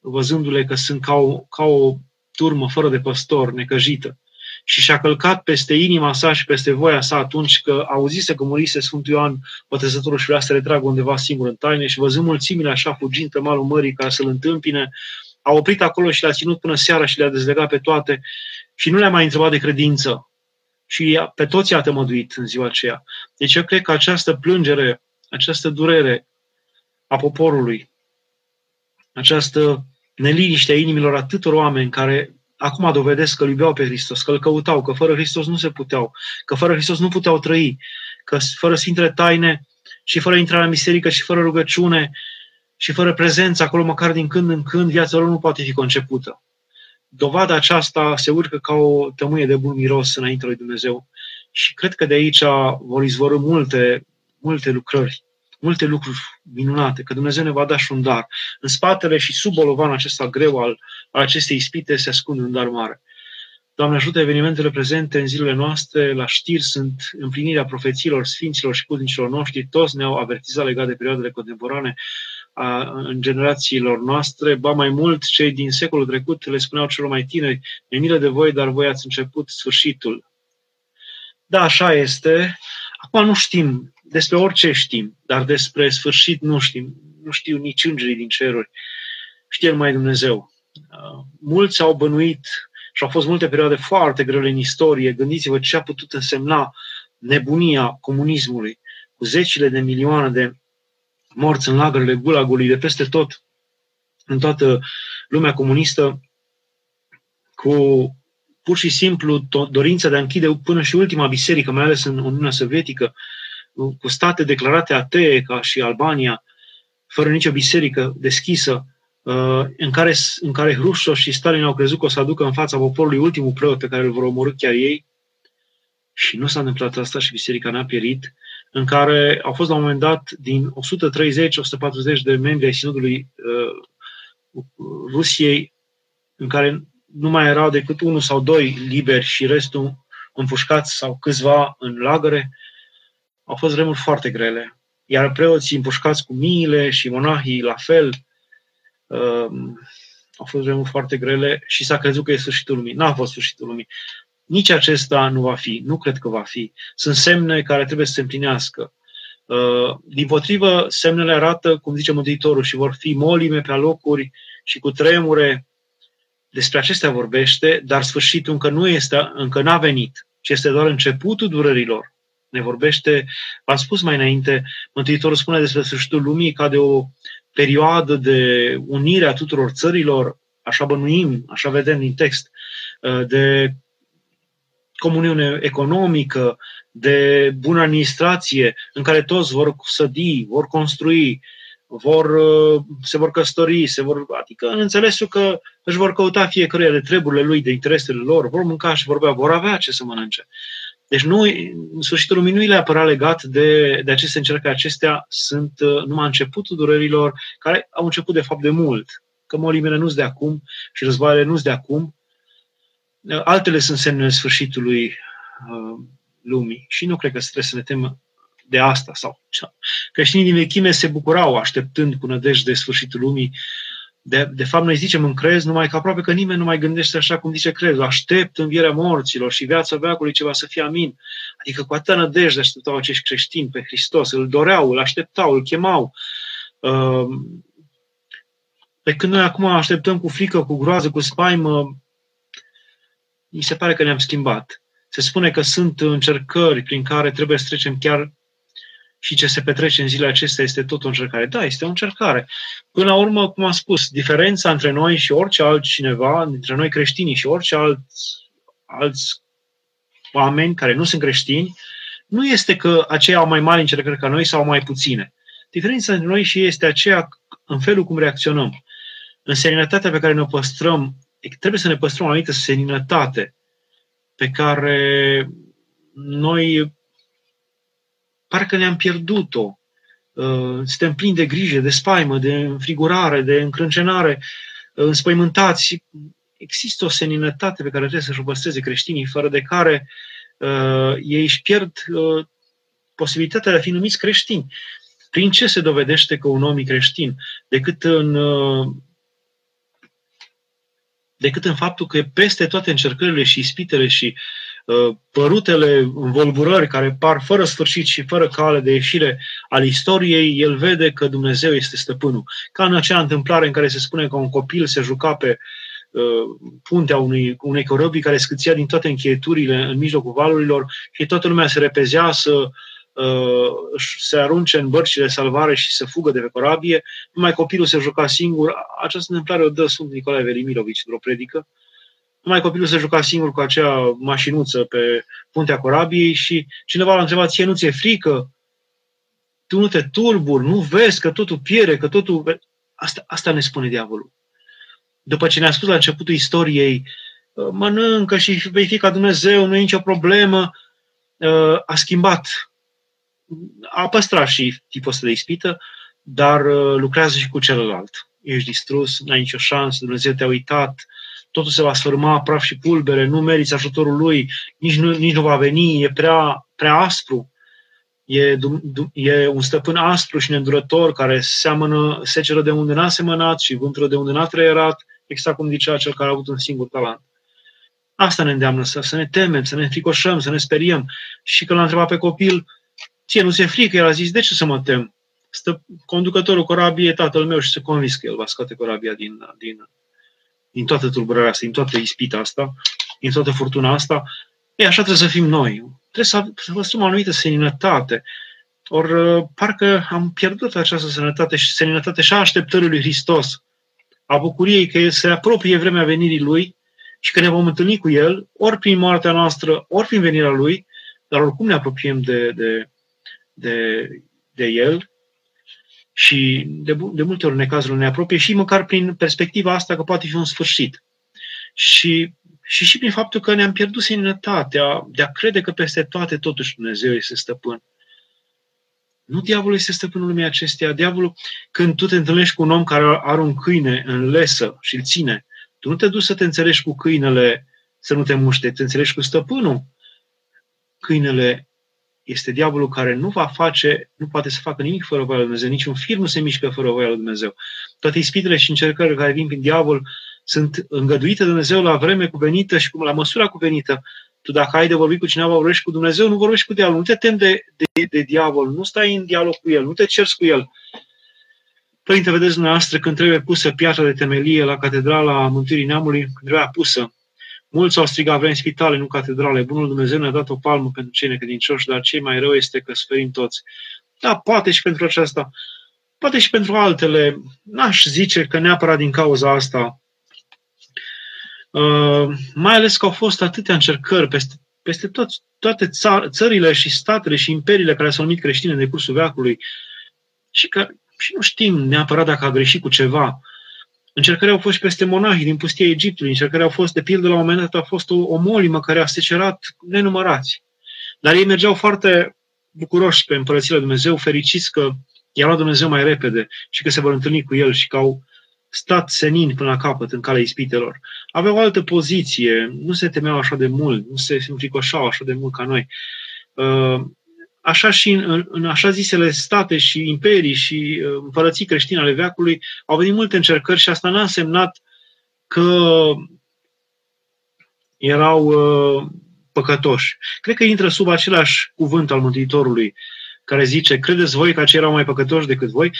văzându-le că sunt ca o, ca o turmă fără de păstor, necăjită. Și și-a călcat peste inima sa și peste voia sa atunci că auzise că murise Sfântul Ioan Botezătorul și vrea să se retragă undeva singur în taine și văzând mulțimile așa fugind pe malul mării ca să-l întâmpine, a oprit acolo și le-a ținut până seara și le-a dezlegat pe toate și nu le-a mai întrebat de credință. Și pe toți a tămăduit în ziua aceea. Deci eu cred că această plângere, această durere a poporului, această neliniște a inimilor atâtor oameni care acum dovedesc că îl iubeau pe Hristos, că îl căutau, că fără Hristos nu se puteau, că fără Hristos nu puteau trăi, că fără Sfintele Taine și fără intrarea în biserică și fără rugăciune și fără prezență acolo, măcar din când în când, viața lor nu poate fi concepută. Dovada aceasta se urcă ca o tămâie de bun miros înainte lui Dumnezeu. Și cred că de aici vor izvorâ multe, multe lucrări, multe lucruri minunate, că Dumnezeu ne va da și un dar. În spatele și sub bolovan acesta greu al, al acestei ispite se ascunde un dar mare. Doamne ajută evenimentele prezente în zilele noastre, la știri sunt împlinirea profețiilor sfinților și putnicilor noștri, toți ne-au avertizat legat de perioadele contemporane a, în generațiilor noastre, ba mai mult, cei din secolul trecut le spuneau celor mai tineri, e milă de voi, dar voi ați început sfârșitul. Da, așa este. Acum nu știm, despre orice știm, dar despre sfârșit nu știm. Nu știu nici îngerii din ceruri. Știe mai Dumnezeu. Mulți au bănuit și au fost multe perioade foarte grele în istorie. Gândiți-vă ce a putut însemna nebunia comunismului, cu zecile de milioane de morți în lagările gulagului de peste tot, în toată lumea comunistă, cu pur și simplu dorința de a închide până și ultima biserică, mai ales în Uniunea Sovietică, cu state declarate atee ca și Albania, fără nicio biserică deschisă, uh, în care, în care Hrușov și Stalin au crezut că o să aducă în fața poporului ultimul preot pe care îl vor omorâ chiar ei. Și nu s-a întâmplat asta și biserica n-a pierit în care au fost la un moment dat din 130-140 de membri ai Sinodului uh, Rusiei, în care nu mai erau decât unul sau doi liberi și restul împușcați sau câțiva în lagăre, au fost vremuri foarte grele. Iar preoții împușcați cu miile și monahii la fel, uh, au fost vremuri foarte grele și s-a crezut că e sfârșitul lumii. N-a fost sfârșitul lumii. Nici acesta nu va fi, nu cred că va fi. Sunt semne care trebuie să se împlinească. Uh, din potrivă, semnele arată, cum zice Mântuitorul, și vor fi molime pe locuri și cu tremure. Despre acestea vorbește, dar sfârșitul încă nu este, încă n-a venit, ci este doar începutul durerilor. Ne vorbește, v-am spus mai înainte, Mântuitorul spune despre sfârșitul lumii ca de o perioadă de unire a tuturor țărilor, așa bănuim, așa vedem din text, uh, de comuniune economică, de bună administrație, în care toți vor sădi, vor construi, vor, uh, se vor căsători, se vor, adică în înțelesul că își vor căuta fiecare de treburile lui, de interesele lor, vor mânca și vor bea, vor avea ce să mănânce. Deci nu, în sfârșitul lumii nu le apăra legat de, de aceste încercări. Acestea sunt uh, numai începutul durerilor, care au început de fapt de mult. Că molimele nu sunt de acum și războaiele nu sunt de acum. Uh, altele sunt semnele sfârșitului uh, lumii și nu cred că trebuie să ne temă de asta. Sau, creștinii din vechime se bucurau așteptând cu nădejde de sfârșitul lumii. De, de fapt, noi zicem în crez, numai că aproape că nimeni nu mai gândește așa cum zice crezul. Aștept învierea morților și viața veacului ceva să fie amin. Adică cu atâta nădejde așteptau acești creștini pe Hristos. Îl doreau, îl așteptau, îl chemau. Uh, pe când noi acum așteptăm cu frică, cu groază, cu spaimă, mi se pare că ne-am schimbat. Se spune că sunt încercări prin care trebuie să trecem chiar și ce se petrece în zilele acestea este tot o încercare. Da, este o încercare. Până la urmă, cum am spus, diferența între noi și orice altcineva, între noi creștinii și orice alți, alți oameni care nu sunt creștini, nu este că aceia au mai mari încercări ca noi sau mai puține. Diferența între noi și ei este aceea în felul cum reacționăm. În seninătatea pe care ne o păstrăm, trebuie să ne păstrăm o anumită seninătate pe care noi parcă ne-am pierdut-o. Uh, suntem plini de grijă, de spaimă, de înfrigurare, de încrâncenare, uh, înspăimântați. Există o seninătate pe care trebuie să-și o păstreze creștinii, fără de care uh, ei își pierd uh, posibilitatea de a fi numiți creștini. Prin ce se dovedește că un om e creștin? Decât în, uh, decât în faptul că peste toate încercările și ispitele și uh, părutele învolburări care par fără sfârșit și fără cale de ieșire al istoriei, el vede că Dumnezeu este stăpânul. Ca în acea întâmplare în care se spune că un copil se juca pe uh, puntea unui, unei corăbii care scâția din toate încheieturile în mijlocul valurilor și toată lumea se repezea să uh, Uh, se arunce în bărcile de salvare și să fugă de pe corabie, numai copilul se juca singur. Această întâmplare o dă Sfânt Nicolae Velimirovici într-o predică. Numai copilul se juca singur cu acea mașinuță pe puntea corabiei și cineva l-a întrebat, ție nu ți-e frică? Tu nu te turburi, nu vezi că totul pierde, că totul... Asta, asta ne spune diavolul. După ce ne-a spus la începutul istoriei, uh, mănâncă și vei fi ca Dumnezeu, nu e nicio problemă, uh, a schimbat a păstrat și tipul ăsta de ispită, dar uh, lucrează și cu celălalt. Ești distrus, n-ai nicio șansă, Dumnezeu te-a uitat, totul se va sfârma, praf și pulbere, nu meriți ajutorul lui, nici nu, nici nu va veni, e prea, prea aspru. E, e un stăpân aspru și neîndurător care seamănă seceră de unde n-a semănat și vântură de unde n-a trăierat, exact cum zicea cel care a avut un singur talent. Asta ne îndeamnă să, să ne temem, să ne fricoșăm, să ne speriem. Și când l-a întrebat pe copil, ție nu se frică, el a zis, de ce să mă tem? Stă conducătorul corabiei e tatăl meu și se convins că el va scoate corabia din, din, din toată tulburarea asta, din toată ispita asta, din toată furtuna asta. E, așa trebuie să fim noi. Trebuie să, să păstrăm o anumită seninătate. Ori uh, parcă am pierdut această sănătate și seninătate și a așteptării lui Hristos, a bucuriei că se apropie vremea venirii Lui și că ne vom întâlni cu El, ori prin moartea noastră, ori prin venirea Lui, dar oricum ne apropiem de, de, de, de el și de, de multe ori necazul ne apropie și măcar prin perspectiva asta că poate fi un sfârșit. Și, și și prin faptul că ne-am pierdut seninătatea de a crede că peste toate totuși Dumnezeu este stăpân. Nu diavolul este stăpânul lumii acesteia. Diavolul, când tu te întâlnești cu un om care are un câine în lesă și îl ține, tu nu te duci să te înțelegi cu câinele să nu te muște, te înțelegi cu stăpânul. Câinele este diavolul care nu va face, nu poate să facă nimic fără voia lui Dumnezeu, niciun fir nu se mișcă fără voia lui Dumnezeu. Toate ispitele și încercările care vin prin diavol sunt îngăduite de Dumnezeu la vreme cuvenită și la măsura cuvenită. Tu dacă ai de vorbit cu cineva, vorbești cu Dumnezeu, nu vorbești cu diavolul. Nu te tem de, de, de diavol, nu stai în dialog cu el, nu te cerți cu el. Părinte, vedeți dumneavoastră, când trebuie pusă piatra de temelie la Catedrala Mântuirii Neamului, când trebuia pusă, Mulți au strigat, vrem spitale, nu catedrale. Bunul Dumnezeu ne-a dat o palmă pentru cei necredincioși, dar cei mai rău este că suferim toți. Da, poate și pentru aceasta, poate și pentru altele. N-aș zice că neapărat din cauza asta. Uh, mai ales că au fost atâtea încercări peste, peste tot, toate țar, țările și statele și imperiile care s-au numit creștine în decursul veacului și, că, și nu știm neapărat dacă a greșit cu ceva. Încercări au fost și peste monahii din pustia Egiptului, încercări au fost, de pildă, la un moment dat a fost o, o molimă care a secerat nenumărați. Dar ei mergeau foarte bucuroși pe împărăția Dumnezeu, fericiți că i-a luat Dumnezeu mai repede și că se vor întâlni cu El și că au stat senin până la capăt în calea ispitelor. Aveau o altă poziție, nu se temeau așa de mult, nu se înfricoșau așa de mult ca noi. Uh, așa și în, în așa zisele state și imperii și uh, împărății creștine ale veacului au venit multe încercări și asta n-a însemnat că erau uh, păcătoși. Cred că intră sub același cuvânt al Mântuitorului, care zice, credeți voi că acei erau mai păcătoși decât voi?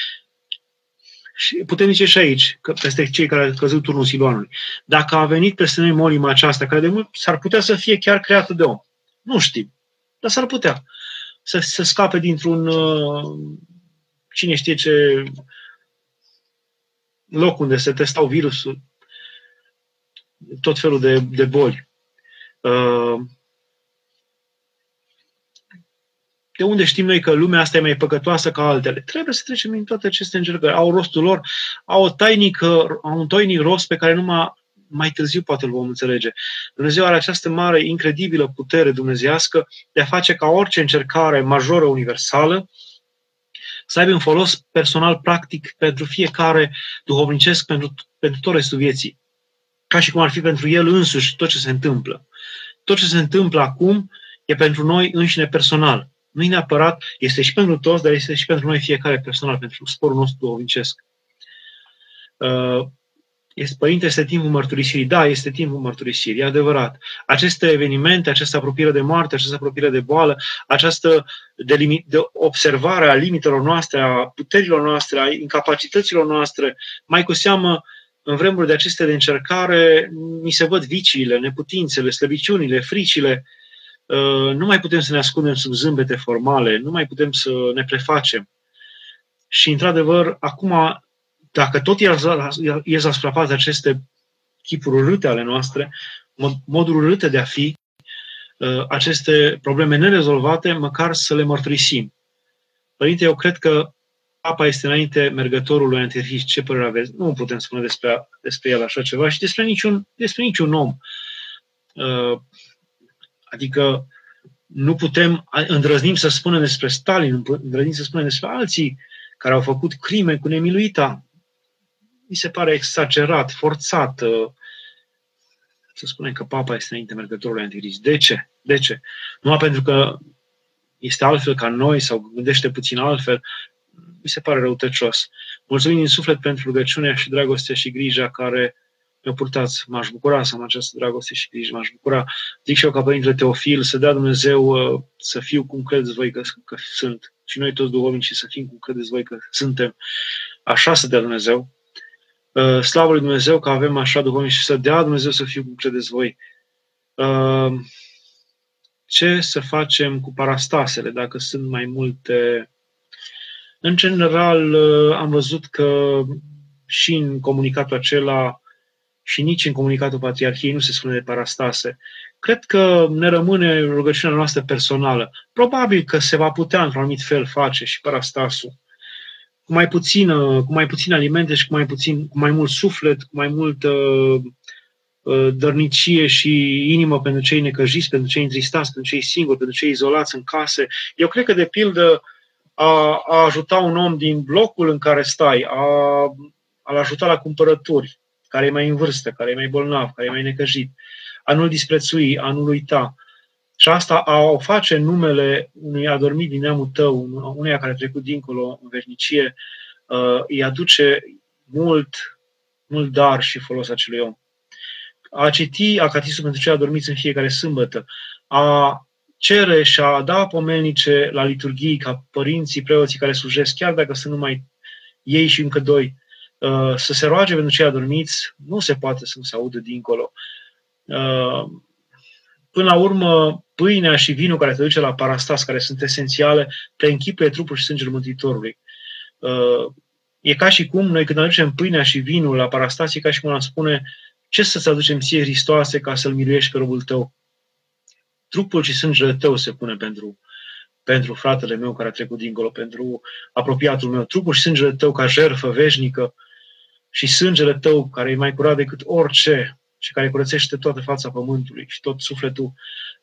Și putem zice și aici, că peste cei care au căzut turnul Siloanului. Dacă a venit peste noi molima aceasta, care de mult s-ar putea să fie chiar creată de om. Nu știm, dar s-ar putea să, să scape dintr-un uh, cine știe ce loc unde se testau virusul, tot felul de, de boli. Uh, de unde știm noi că lumea asta e mai păcătoasă ca altele? Trebuie să trecem în toate aceste încercări. Au rostul lor, au, o tainică, au un tainic rost pe care numai mai târziu poate îl vom înțelege. Dumnezeu are această mare, incredibilă putere dumnezească de a face ca orice încercare majoră universală să aibă un folos personal practic pentru fiecare duhovnicesc, pentru, pentru tot restul vieții. Ca și cum ar fi pentru el însuși tot ce se întâmplă. Tot ce se întâmplă acum e pentru noi înșine personal. Nu e neapărat, este și pentru toți, dar este și pentru noi fiecare personal, pentru sporul nostru duhovnicesc. Uh, este, părinte, este timpul mărturisirii. Da, este timpul mărturisirii, e adevărat. Aceste evenimente, această apropiere de moarte, această apropiere de boală, această de, limit, de observare a limitelor noastre, a puterilor noastre, a incapacităților noastre, mai cu seamă în vremuri de aceste de încercare, ni se văd viciile, neputințele, slăbiciunile, fricile. Uh, nu mai putem să ne ascundem sub zâmbete formale, nu mai putem să ne prefacem. Și, într-adevăr, acum dacă tot ies asupra față aceste chipuri urâte ale noastre, moduri urâte de a fi, uh, aceste probleme nerezolvate, măcar să le mărturisim. Părinte, eu cred că Papa este înainte mergătorului antihrist. Ce părere aveți? Nu putem spune despre, despre el așa ceva și despre niciun, despre niciun om. Uh, adică nu putem, îndrăznim să spunem despre Stalin, îndrăznim să spunem despre alții care au făcut crime cu nemiluita mi se pare exagerat, forțat uh, să spunem că papa este înainte mergătorului anticrist. De ce? De ce? Numai pentru că este altfel ca noi sau gândește puțin altfel, mi se pare răutăcios. Mulțumim din suflet pentru rugăciunea și dragostea și grija care mi-o purtați. M-aș bucura să am această dragoste și grijă. M-aș bucura, zic și eu ca Părintele Teofil, să dea Dumnezeu uh, să fiu cum credeți voi că, că sunt. Și noi toți duhovnici să fim cum credeți voi că suntem. Așa să dea Dumnezeu. Uh, slavă lui Dumnezeu că avem așa duhovnic și să dea Dumnezeu să fiu cum credeți voi. Uh, ce să facem cu parastasele, dacă sunt mai multe? În general, uh, am văzut că și în comunicatul acela și nici în comunicatul Patriarhiei nu se spune de parastase. Cred că ne rămâne rugăciunea noastră personală. Probabil că se va putea într-un anumit fel face și parastasul cu mai puțin, cu mai puțin alimente și cu mai, puțin, cu mai mult suflet, cu mai multă uh, dărnicie și inimă pentru cei necăjiți, pentru cei întristați, pentru cei singuri, pentru cei izolați în case. Eu cred că, de pildă, a, a ajuta un om din blocul în care stai, a, a-l ajuta la cumpărături, care e mai în vârstă, care e mai bolnav, care e mai necăjit, a nu-l disprețui, a nu-l uita, și asta a o face numele unui adormit din neamul tău, uneia care a trecut dincolo în veșnicie, uh, îi aduce mult, mult dar și folos acelui om. A citi acatisul pentru cei adormiți în fiecare sâmbătă, a cere și a da pomelnice la liturghii ca părinții, preoții care slujesc, chiar dacă sunt numai ei și încă doi, uh, să se roage pentru cei adormiți, nu se poate să nu se audă dincolo. Uh, până la urmă, pâinea și vinul care te duce la parastas, care sunt esențiale, te închipuie trupul și sângele Mântuitorului. Uh, e ca și cum noi când aducem pâinea și vinul la parastas, e ca și cum am spune ce să-ți aducem ție, Hristoase, ca să-L miluiești pe robul tău. trupul și sângele tău se pune pentru, pentru fratele meu care a trecut dincolo, pentru apropiatul meu, trupul și sângele tău ca jertfă veșnică și sângele tău care e mai curat decât orice și care curățește toată fața pământului și tot sufletul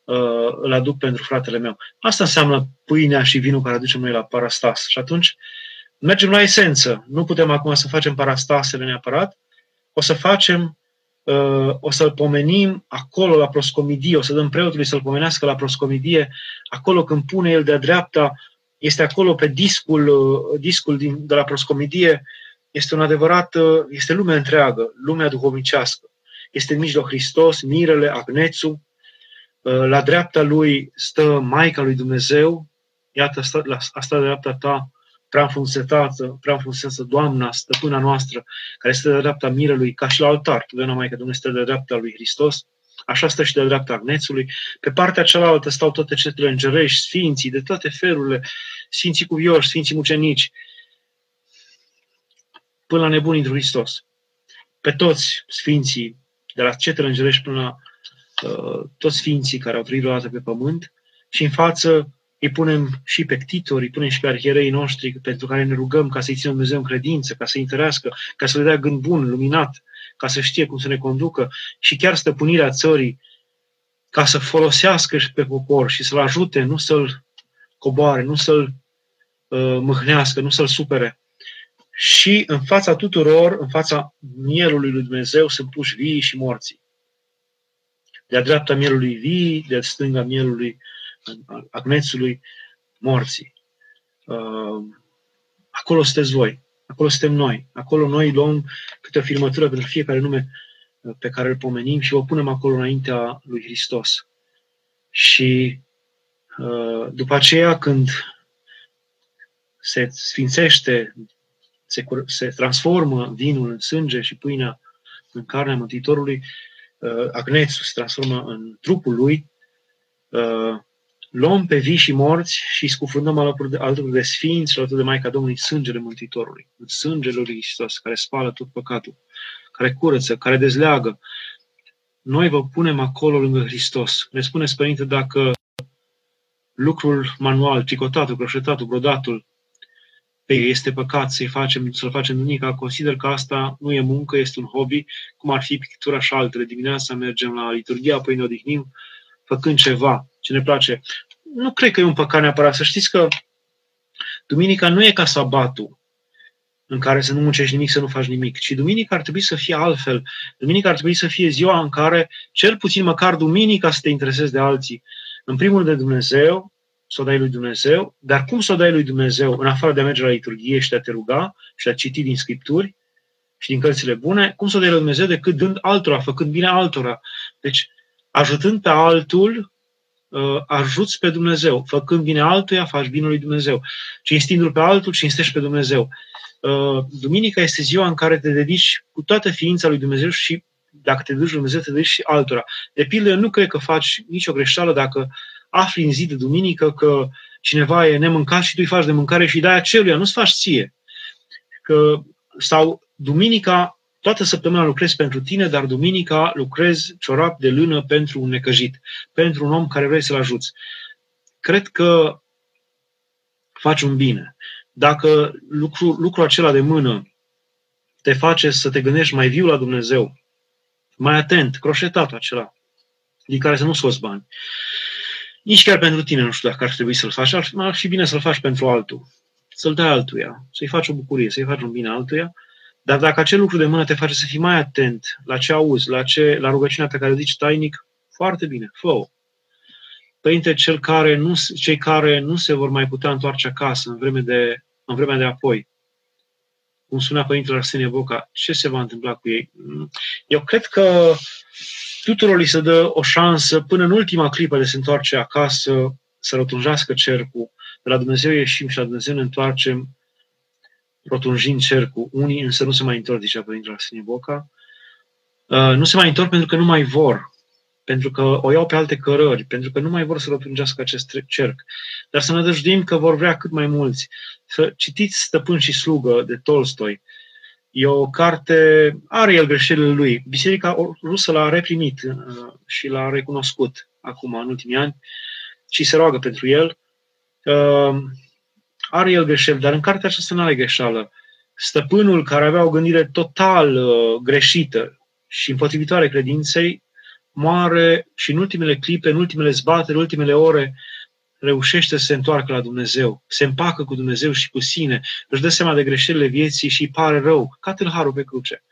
uh, îl aduc pentru fratele meu. Asta înseamnă pâinea și vinul care aducem noi la parastas. Și atunci mergem la esență. Nu putem acum să facem parastasele neapărat, o să facem uh, o să-l pomenim acolo la proscomidie, o să dăm preotului să-l pomenească la proscomidie, acolo când pune el de-a dreapta, este acolo pe discul, uh, discul din, de la proscomidie, este un adevărat, uh, este lumea întreagă, lumea duhovnicească. Este în mijloc Hristos, Mirele, Agnețu, la dreapta lui stă Maica lui Dumnezeu, iată, asta, asta de dreapta ta, prea înfrunsetată, prea înfrunsetată Doamna, stăpâna noastră, care stă de dreapta mirelui, ca și la altar, totdeauna Maica Domnului stă de dreapta lui Hristos, așa stă și de dreapta Agnețului. Pe partea cealaltă stau toate cetele îngerești, sfinții, de toate felurile, sfinții cuvioși, sfinții mucenici, până la nebunii într Hristos. Pe toți sfinții, de la cetele îngerești până la uh, toți sfinții care au trăit vreodată pe pământ, și în față îi punem și pe ctitori, îi punem și pe arhierei noștri pentru care ne rugăm ca să-i țină Dumnezeu în credință, ca să-i întărească, ca să le dea gând bun, luminat, ca să știe cum să ne conducă și chiar stăpânirea țării, ca să folosească și pe popor și să-l ajute, nu să-l coboare, nu să-l uh, mâhnească, nu să-l supere. Și în fața tuturor, în fața mielului lui Dumnezeu, sunt puși vii și morții. De-a dreapta mielului vii, de-a stânga mielului agnețului morții. Uh, acolo sunteți voi, acolo suntem noi, acolo noi luăm câte o filmătură pentru fiecare nume uh, pe care îl pomenim și o punem acolo înaintea lui Hristos. Și uh, după aceea, când se sfințește, se, se transformă vinul în sânge și pâinea în carnea Mântuitorului, agnețul se transformă în trupul lui, luăm pe vii și morți și scufundăm alături de, alături de sfinți și alături de Maica Domnului sângele Mântuitorului, în sângele lui Hristos, care spală tot păcatul, care curăță, care dezleagă. Noi vă punem acolo lângă Hristos. Ne spuneți, Părinte, dacă lucrul manual, tricotatul, croșetatul, brodatul, pe este păcat să-i facem, să-l facem duminica, consider că asta nu e muncă, este un hobby, cum ar fi pictura și altele. Dimineața mergem la liturgia, apoi ne odihnim, făcând ceva ce ne place. Nu cred că e un păcat neapărat. Să știți că duminica nu e ca sabatul în care să nu muncești nimic, să nu faci nimic, ci duminica ar trebui să fie altfel. Duminica ar trebui să fie ziua în care, cel puțin măcar duminica, să te interesezi de alții. În primul de Dumnezeu, să o dai lui Dumnezeu, dar cum să o dai lui Dumnezeu, în afară de a merge la liturghie și de a te ruga și de a citi din Scripturi și din cărțile bune, cum să o dai lui Dumnezeu decât dând altora, făcând bine altora. Deci, ajutând pe altul, uh, ajuți pe Dumnezeu. Făcând bine altuia, faci bine lui Dumnezeu. Cinstindu-L pe altul, cinstești pe Dumnezeu. Uh, duminica este ziua în care te dedici cu toată ființa lui Dumnezeu și dacă te duci lui Dumnezeu, te dedici și altora. De pildă, eu nu cred că faci nicio greșeală dacă afli în zi de duminică că cineva e nemâncat și tu îi faci de mâncare și îi dai aceluia, nu-ți faci ție. Că, sau duminica Toată săptămâna lucrezi pentru tine, dar duminica lucrezi ciorap de lână pentru un necăjit, pentru un om care vrei să-l ajuți. Cred că faci un bine. Dacă lucru, lucrul acela de mână te face să te gândești mai viu la Dumnezeu, mai atent, croșetatul acela, din care să nu scoți bani, nici chiar pentru tine nu știu dacă ar trebui să-l faci, ar fi bine să-l faci pentru altul, să-l dai altuia, să-i faci o bucurie, să-i faci un bine altuia, dar dacă acel lucru de mână te face să fii mai atent la ce auzi, la, ce, la rugăciunea pe care o zici tainic, foarte bine, fă-o. Părinte, cel care nu, cei care nu se vor mai putea întoarce acasă în, vreme de, în vremea de apoi, cum spunea Părintele Arsenie Boca, ce se va întâmpla cu ei? Eu cred că tuturor li se dă o șansă până în ultima clipă de se întoarce acasă, să rotunjească cercul. De la Dumnezeu ieșim și la Dumnezeu ne întoarcem rotunjind cercul. Unii însă nu se mai întorc, zicea Părintele Arsenie Boca. Uh, nu se mai întorc pentru că nu mai vor, pentru că o iau pe alte cărări, pentru că nu mai vor să rotungească acest cerc. Dar să ne dăjduim că vor vrea cât mai mulți. Să citiți Stăpân și slugă de Tolstoi. E o carte, are el greșelile lui. Biserica rusă l-a reprimit uh, și l-a recunoscut. acum, în ultimii ani, și se roagă pentru el. Uh, are el greșeli, dar în cartea aceasta nu are greșeală. Stăpânul care avea o gândire total uh, greșită și împotrivitoare credinței, moare și în ultimele clipe, în ultimele zbateri, în ultimele ore, reușește să se întoarcă la Dumnezeu, se împacă cu Dumnezeu și cu sine, își dă seama de greșelile vieții și îi pare rău, ca tâlharul pe cruce.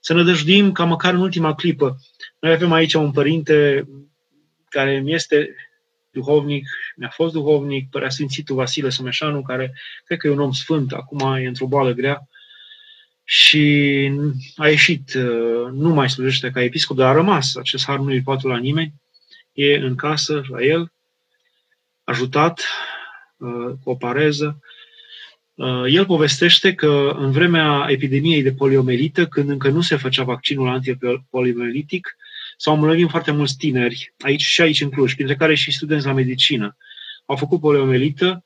Să ne dăjduim ca măcar în ultima clipă. Noi avem aici un părinte care mi este duhovnic, mi-a fost duhovnic, părea Sfințitul Vasile Someșanu, care cred că e un om sfânt, acum e într-o boală grea și a ieșit, uh, nu mai slujește ca episcop, dar a rămas. Acest har nu îi poate la nimeni. E în casă la el, ajutat uh, cu o pareză. Uh, el povestește că în vremea epidemiei de poliomelită, când încă nu se făcea vaccinul antipoliomelitic, s-au îmbolnăvit foarte mulți tineri, aici și aici în Cluj, printre care și studenți la medicină. Au făcut poliomelită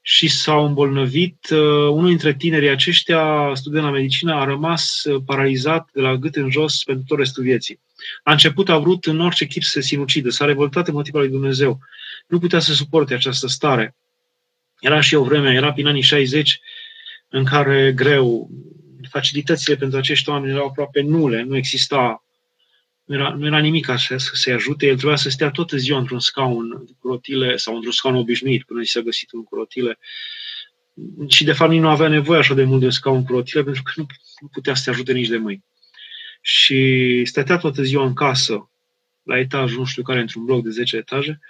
și s-au îmbolnăvit. Uh, unul dintre tinerii aceștia, student la medicină, a rămas paralizat de la gât în jos pentru tot restul vieții. La început a vrut în orice chip să se sinucidă, s-a revoltat în motivul lui Dumnezeu. Nu putea să suporte această stare. Era și o vreme, era prin anii 60, în care greu, facilitățile pentru acești oameni erau aproape nule, nu exista, nu era, nu era nimic așa să se ajute, el trebuia să stea toată ziua într-un scaun cu rotile sau într-un scaun obișnuit până s-a găsit un cu rotile. Și de fapt nici nu avea nevoie așa de mult de un scaun cu rotile pentru că nu, nu putea să te ajute nici de mâini și stătea toată ziua în casă, la etajul nu știu care, într-un bloc de 10 etaje,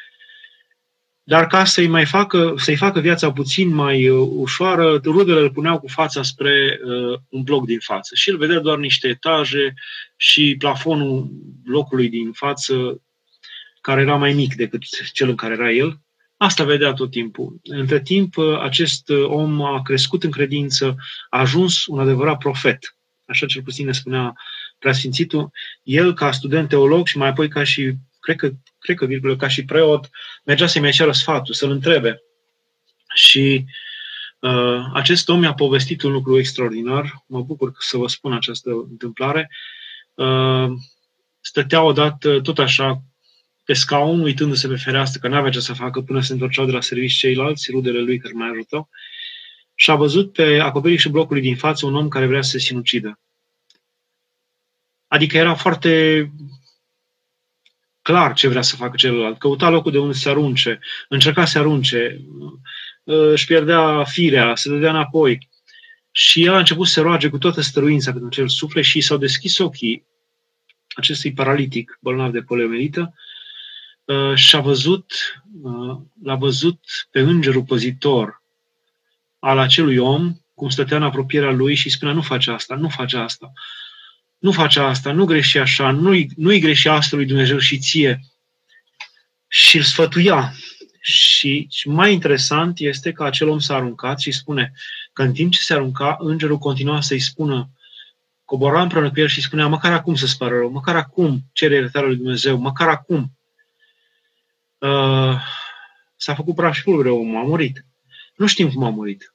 dar ca să-i mai facă, să-i facă viața puțin mai uh, ușoară, rudele îl puneau cu fața spre uh, un bloc din față. Și el vedea doar niște etaje și plafonul blocului din față, care era mai mic decât cel în care era el. Asta vedea tot timpul. Între timp, uh, acest uh, om a crescut în credință, a ajuns un adevărat profet. Așa cel puțin ne spunea preasfințitul, el ca student teolog și mai apoi ca și, cred că, cred că virgulă, ca și preot, mergea să-i mai ceară sfatul, să-l întrebe. Și uh, acest om mi-a povestit un lucru extraordinar, mă bucur să vă spun această întâmplare. Uh, stătea odată tot așa pe scaun, uitându-se pe fereastră, că n-avea ce să facă până se întorceau de la servici ceilalți, rudele lui care mai ajutau, și a văzut pe acoperișul blocului din față un om care vrea să se sinucidă. Adică era foarte clar ce vrea să facă celălalt. Căuta locul de unde să arunce, încerca să arunce, își pierdea firea, se dădea înapoi. Și el a început să se roage cu toată stăruința pentru cel suflet și s-au deschis ochii acestui paralitic bolnav de poliomelită uh, și a văzut, uh, l-a văzut pe îngerul păzitor al acelui om, cum stătea în apropierea lui și spunea, nu face asta, nu face asta nu face asta, nu greși așa, nu-i, nu-i greși asta lui Dumnezeu și ție. Și îl sfătuia. Și, și mai interesant este că acel om s-a aruncat și spune că în timp ce se arunca, îngerul continua să-i spună, cobora împreună cu el și spunea, măcar acum să-ți pară rău, măcar acum cere iertarea lui Dumnezeu, măcar acum. Uh, s-a făcut praf și pulbere omul, a murit. Nu știm cum a murit.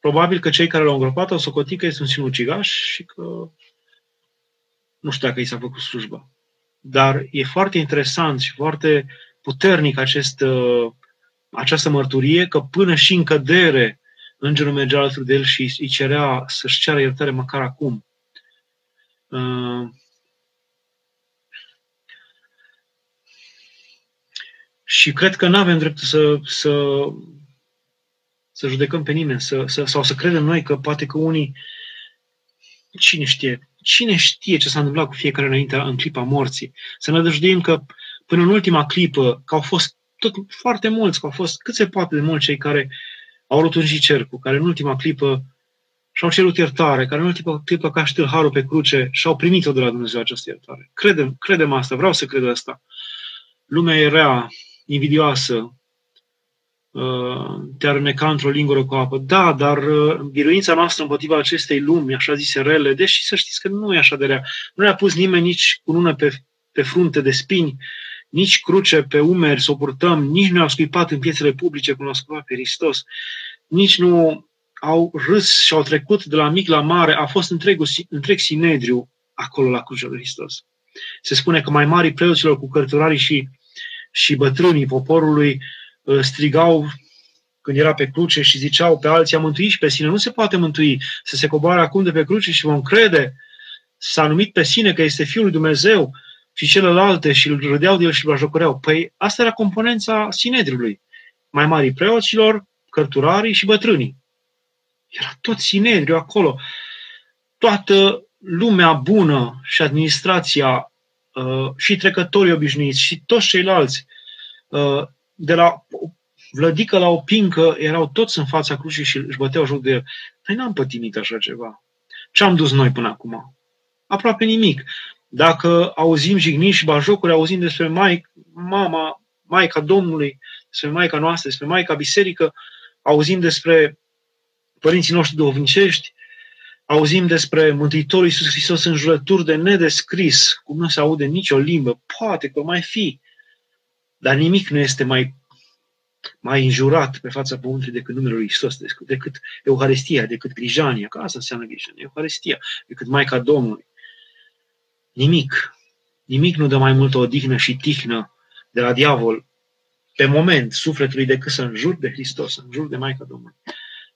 Probabil că cei care l-au îngropat au socotit că este un sinucigaș și că nu știu dacă i s-a făcut slujba. Dar e foarte interesant și foarte puternic acest, uh, această mărturie că până și în cădere îngerul mergea alături de el și îi cerea să-și ceară iertare măcar acum. Uh, și cred că nu avem dreptul să, să, să judecăm pe nimeni să, să, sau să credem noi că poate că unii, cine știe, Cine știe ce s-a întâmplat cu fiecare înainte în clipa morții? Să ne dăjduim că până în ultima clipă, că au fost tot foarte mulți, că au fost cât se poate de mulți cei care au rotunjit cercul, care în ultima clipă și-au cerut iertare, care în ultima clipă ca și harul pe cruce și-au primit-o de la Dumnezeu această iertare. Credem, credem asta, vreau să cred asta. Lumea e rea, invidioasă, Uh, te-ar neca într-o lingură cu apă. Da, dar uh, biruința noastră împotriva acestei lumi, așa zise rele, deși să știți că nu e așa de rea. Nu ne-a pus nimeni nici cu lună pe, pe frunte de spini, nici cruce pe umeri să o purtăm, nici nu au scuipat în piețele publice cum l-a scuipat pe Hristos, nici nu au râs și au trecut de la mic la mare, a fost întregul, întreg sinedriu acolo la crucea lui Hristos. Se spune că mai mari preoților cu cărturarii și și bătrânii poporului uh, strigau când era pe cruce și ziceau pe alții, a mântuit și pe sine. Nu se poate mântui să se coboare acum de pe cruce și vom crede. S-a numit pe sine că este Fiul lui Dumnezeu și celelalte și îl râdeau de el și îl bajocoreau. Păi asta era componența Sinedriului. Mai mari preoților, cărturarii și bătrânii. Era tot Sinedriu acolo. Toată lumea bună și administrația uh, și trecătorii obișnuiți și toți ceilalți, uh, de la vlădică la o pincă, erau toți în fața crucii și își băteau joc de el. Păi n-am pătimit așa ceva. Ce am dus noi până acum? Aproape nimic. Dacă auzim jigniri și bajocuri, auzim despre Maic, mama, Maica Domnului, despre Maica noastră, despre Maica Biserică, auzim despre părinții noștri duhovnicești, auzim despre Mântuitorul Iisus Hristos în jurături de nedescris, cum nu se aude nicio limbă, poate că mai fi, dar nimic nu este mai, mai înjurat pe fața pământului decât numele lui Hristos, decât Euharistia, decât grijania, că asta înseamnă grijania, Euharistia, decât Maica Domnului. Nimic. Nimic nu dă mai multă odihnă și tihnă de la diavol pe moment sufletului decât să înjur de Hristos, să înjur de Maica Domnului.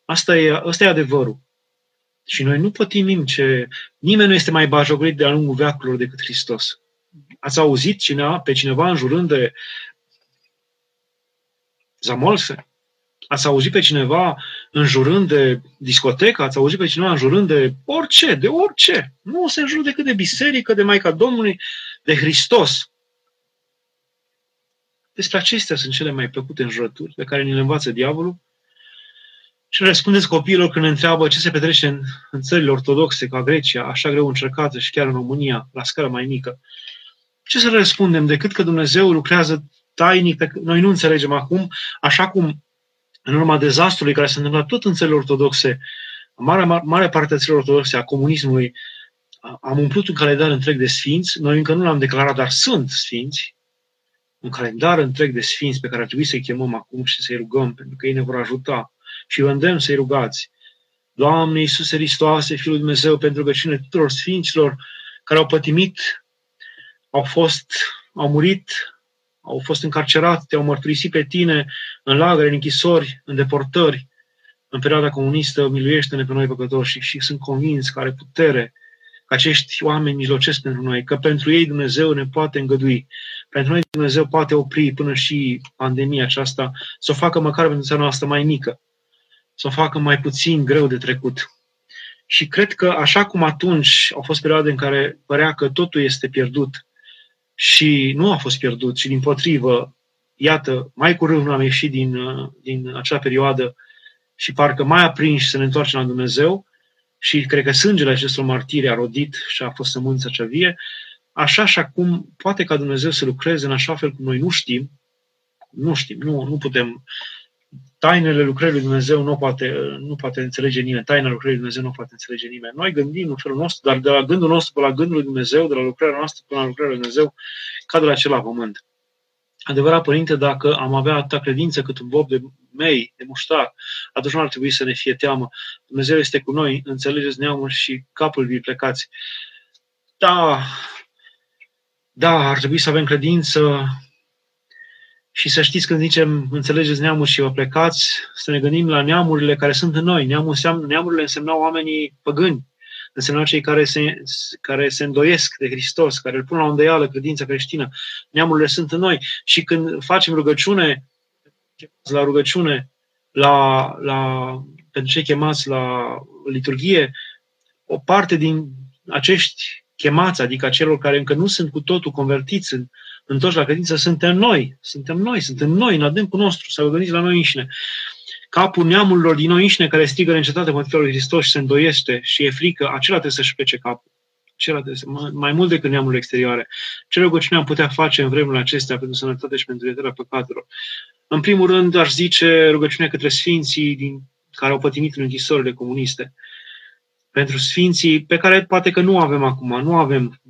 Asta e, asta e adevărul. Și noi nu pătimim ce... Nimeni nu este mai bajogorit de-a lungul veacurilor decât Hristos. Ați auzit cineva, pe cineva înjurând de Zamolse? Ați auzit pe cineva înjurând de discotecă? Ați auzit pe cineva înjurând de orice, de orice? Nu se înjură decât de biserică, de Maica Domnului, de Hristos. Despre acestea sunt cele mai plăcute înjurături pe care ni le învață diavolul și răspundeți copiilor când ne întreabă ce se petrece în, în țările ortodoxe, ca Grecia, așa greu încercată și chiar în România, la scară mai mică. Ce să răspundem decât că Dumnezeu lucrează tainic, pe noi nu înțelegem acum, așa cum în urma dezastrului care s-a întâmplat tot în țările ortodoxe, mare, mare, mare parte a țărilor ortodoxe, a comunismului, am umplut un calendar întreg de sfinți, noi încă nu l-am declarat, dar sunt sfinți, un calendar întreg de sfinți pe care ar trebui să-i chemăm acum și să-i rugăm, pentru că ei ne vor ajuta și vă îndemn să-i rugați. Doamne Iisuse Hristoase, Fiul lui Dumnezeu, pentru rugăciune tuturor sfinților care au pătimit, au fost, au murit, au fost încarcerați, te-au mărturisit pe tine în lagăre, în închisori, în deportări, în perioada comunistă, miluiește-ne pe noi păcătoși și, și sunt convins că are putere că acești oameni mijlocesc pentru noi, că pentru ei Dumnezeu ne poate îngădui. Pentru noi Dumnezeu poate opri până și pandemia aceasta, să o facă măcar pentru țara noastră mai mică să o facă mai puțin greu de trecut. Și cred că așa cum atunci au fost perioade în care părea că totul este pierdut și nu a fost pierdut, ci din potrivă, iată, mai curând am ieșit din, din acea perioadă și parcă mai aprinși să ne întoarcem la Dumnezeu și cred că sângele acestor martiri a rodit și a fost sămânța cea vie, așa și acum poate ca Dumnezeu să lucreze în așa fel cum noi nu știm, nu știm, nu, nu putem tainele lucrării lui Dumnezeu nu poate, nu poate înțelege nimeni, taina lucrării lui Dumnezeu nu poate înțelege nimeni. Noi gândim în felul nostru, dar de la gândul nostru până la gândul lui Dumnezeu, de la lucrarea noastră până la lucrarea lui Dumnezeu, ca de la acela pământ. Adevărat, Părinte, dacă am avea atâta credință cât un bob de mei, de muștar, atunci nu ar trebui să ne fie teamă. Dumnezeu este cu noi, înțelegeți neamul și capul vi plecați. Da, da, ar trebui să avem credință și să știți când zicem, înțelegeți neamul și vă plecați, să ne gândim la neamurile care sunt în noi. Neamul înseamnă, neamurile însemnau oamenii păgâni, însemnau cei care se, care se îndoiesc de Hristos, care îl pun la îndoială credința creștină. Neamurile sunt în noi. Și când facem rugăciune, la rugăciune, la, la, pentru cei chemați la liturghie, o parte din acești chemați, adică celor care încă nu sunt cu totul convertiți în, întorși la credință, suntem noi. Suntem noi, suntem noi, în adâncul nostru, să vă gândiți la noi înșine. Capul neamurilor din noi înșine care strigă neîncetate mântuitorul lui Hristos și se îndoiește și e frică, acela trebuie să-și plece capul. Acela trebuie să, mai mult decât neamurile exterioare. Ce rugăciune am putea face în vremurile acestea pentru sănătate și pentru iertarea păcatelor? În primul rând, aș zice rugăciune către sfinții din, care au pătimit în închisorile comuniste. Pentru sfinții pe care poate că nu avem acum, nu avem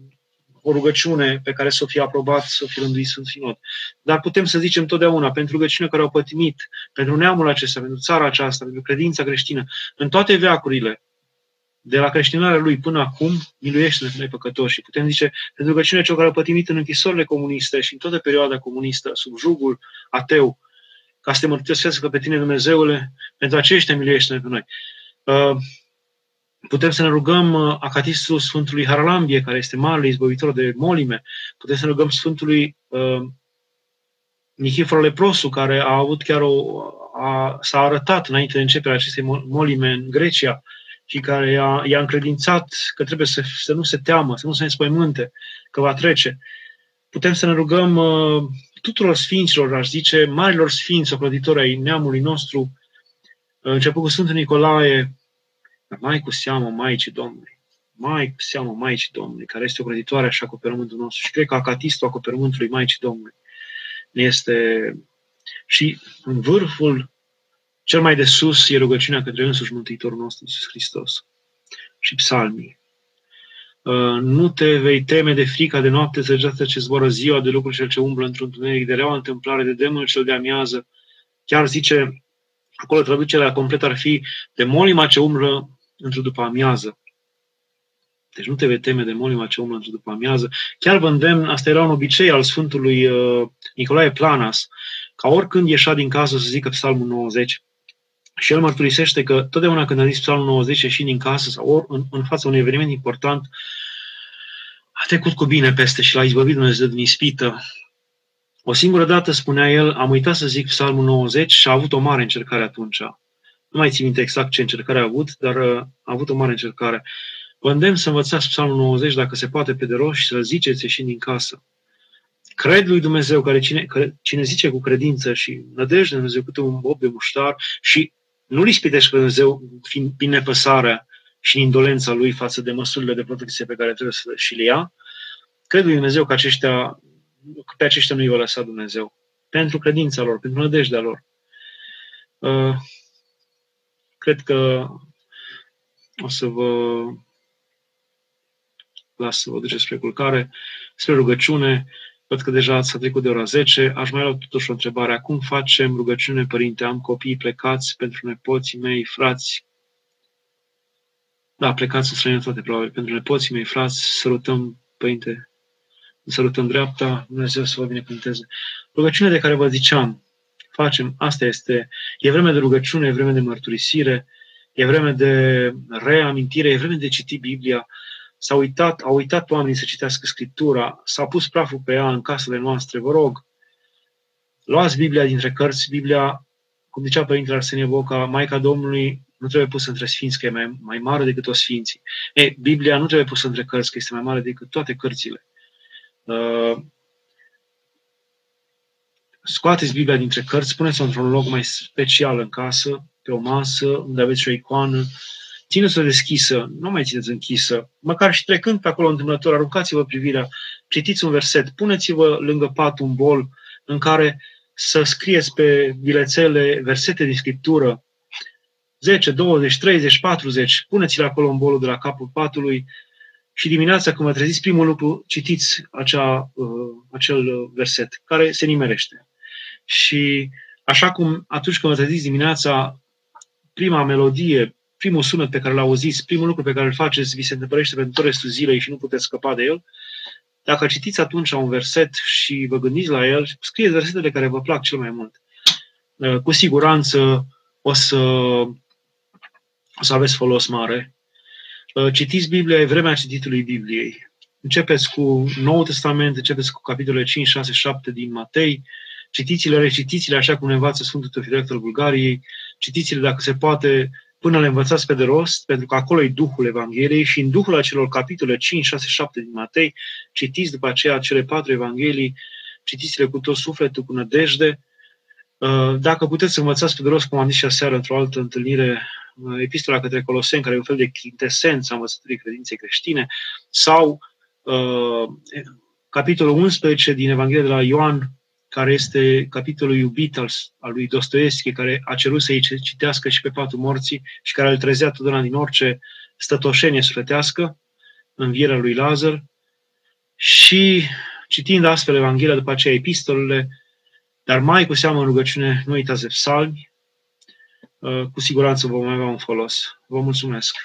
o rugăciune pe care să o fie aprobat, să o fie rânduit Sfânt Sinod. Dar putem să zicem totdeauna, pentru rugăciune care au pătimit, pentru neamul acesta, pentru țara aceasta, pentru credința creștină, în toate veacurile, de la creștinarea lui până acum, miluiește-ne pe noi păcătoși. Și putem zice, pentru că cine cel care a pătimit în închisorile comuniste și în toată perioada comunistă, sub jugul ateu, ca să te mărturisească pe tine Dumnezeule, pentru aceștia miluiește-ne pe noi. Uh, putem să ne rugăm uh, acatistul Sfântului Haralambie, care este marele izbăvitor de molime. Putem să ne rugăm Sfântului uh, Nichifor Leprosu, care a avut chiar o, a, s-a arătat înainte de începerea acestei molime în Grecia și care i-a, i-a încredințat că trebuie să, să nu se teamă, să nu se înspăimânte, că va trece. Putem să ne rugăm uh, tuturor sfinților, aș zice, marilor sfinți, ocrăditori ai neamului nostru, uh, început cu Sfântul Nicolae, mai cu seamă Maicii Domnului, mai cu seamă Maicii Domnului, care este ocrăditoare și acoperământul nostru. Și cred că acatistul acoperământului Maicii Domnului este și în vârful cel mai de sus e rugăciunea către însuși Mântuitorul nostru, Iisus Hristos. Și psalmii. Uh, nu te vei teme de frica de noapte, zăgeată ce zboară ziua, de lucruri cel ce umblă într-un tuneric, de reaua întâmplare, de demnul cel de amiază. Chiar zice, acolo traducerea completă ar fi de molima ce umblă într-o după amiază. Deci nu te vei teme de molima ce umblă într-o după amiază. Chiar vă îndemn, asta era un obicei al Sfântului uh, Nicolae Planas, ca oricând ieșa din casă să zică psalmul 90, și el mărturisește că totdeauna când a zis psalmul 90 și din casă sau ori în, în fața unui eveniment important, a trecut cu bine peste și l-a izbăvit Dumnezeu din ispită. O singură dată, spunea el, am uitat să zic psalmul 90 și a avut o mare încercare atunci. Nu mai țin minte exact ce încercare a avut, dar uh, a avut o mare încercare. Vă îndemn să învățați psalmul 90 dacă se poate pe de rost și să-l ziceți ieșind din casă. Cred lui Dumnezeu, care cine, care, cine zice cu credință și nădejde Dumnezeu câte un bob de muștar și nu-L ispitești pe Dumnezeu fiind prin nepăsarea și indolența Lui față de măsurile de protecție pe care trebuie să și le ia, cred lui Dumnezeu că, aceștia, că pe aceștia nu i va lăsa Dumnezeu. Pentru credința lor, pentru nădejdea lor. Uh, cred că o să vă las să vă duceți spre culcare, spre rugăciune. Văd că deja s-a trecut de ora 10. Aș mai lua totuși o întrebare. Cum facem rugăciune, Părinte? Am copii plecați pentru nepoții mei, frați. Da, plecați în străinătate, probabil. Pentru nepoții mei, frați, sărutăm, Părinte, sărutăm dreapta, Dumnezeu să vă binecuvânteze. Rugăciunea de care vă ziceam, facem, asta este, e vreme de rugăciune, e vreme de mărturisire, e vreme de reamintire, e vreme de citi Biblia, s-au uitat, au uitat oamenii să citească Scriptura, s-a pus praful pe ea în casele noastre, vă rog, luați Biblia dintre cărți, Biblia, cum zicea Părintele Arsenie Boca, Maica Domnului nu trebuie pusă între sfinți, că e mai, mai mare decât toți sfinții. E, Biblia nu trebuie pusă între cărți, că este mai mare decât toate cărțile. Uh, scoateți Biblia dintre cărți, puneți-o într-un loc mai special în casă, pe o masă, unde aveți o icoană, țineți-o deschisă, nu mai țineți închisă, măcar și trecând pe acolo întâmplător, aruncați-vă privirea, citiți un verset, puneți-vă lângă pat un bol în care să scrieți pe bilețele versete din Scriptură, 10, 20, 30, 40, puneți-le acolo în bolul de la capul patului. Și dimineața când vă treziți, primul lucru, citiți acea, uh, acel verset care se nimerește. Și așa cum atunci când vă treziți dimineața, prima melodie, primul sunet pe care l auziți, primul lucru pe care îl faceți, vi se întâmplăște pentru tot restul zilei și nu puteți scăpa de el, dacă citiți atunci un verset și vă gândiți la el, scrieți versetele care vă plac cel mai mult. Uh, cu siguranță o să, o să aveți folos mare. Uh, citiți Biblia, e vremea cititului Bibliei. Începeți cu Noul Testament, începeți cu capitolele 5, 6, 7 din Matei, citiți-le, recitiți-le așa cum ne învață Sfântul Teofilact al Bulgariei, citiți-le dacă se poate până le învățați pe de rost, pentru că acolo e Duhul Evangheliei și în Duhul acelor capitole 5, 6, 7 din Matei, citiți după aceea cele patru Evanghelii, citiți-le cu tot sufletul, cu nădejde. Uh, dacă puteți să învățați pe de rost, cum am zis și aseară într-o altă întâlnire, uh, epistola către Coloseni, care e un fel de quintesență a învățăturii credinței creștine, sau uh, capitolul 11 din Evanghelia de la Ioan, care este capitolul iubit al, al lui Dostoevski, care a cerut să-i citească și pe patul morții și care îl trezea totdeauna din orice stătoșenie sufletească, învierea lui Lazar. Și citind astfel Evanghelia, după aceea epistolele, dar mai cu seamă în rugăciune, nu uitați de psalmi, uh, cu siguranță vom avea un folos. Vă mulțumesc!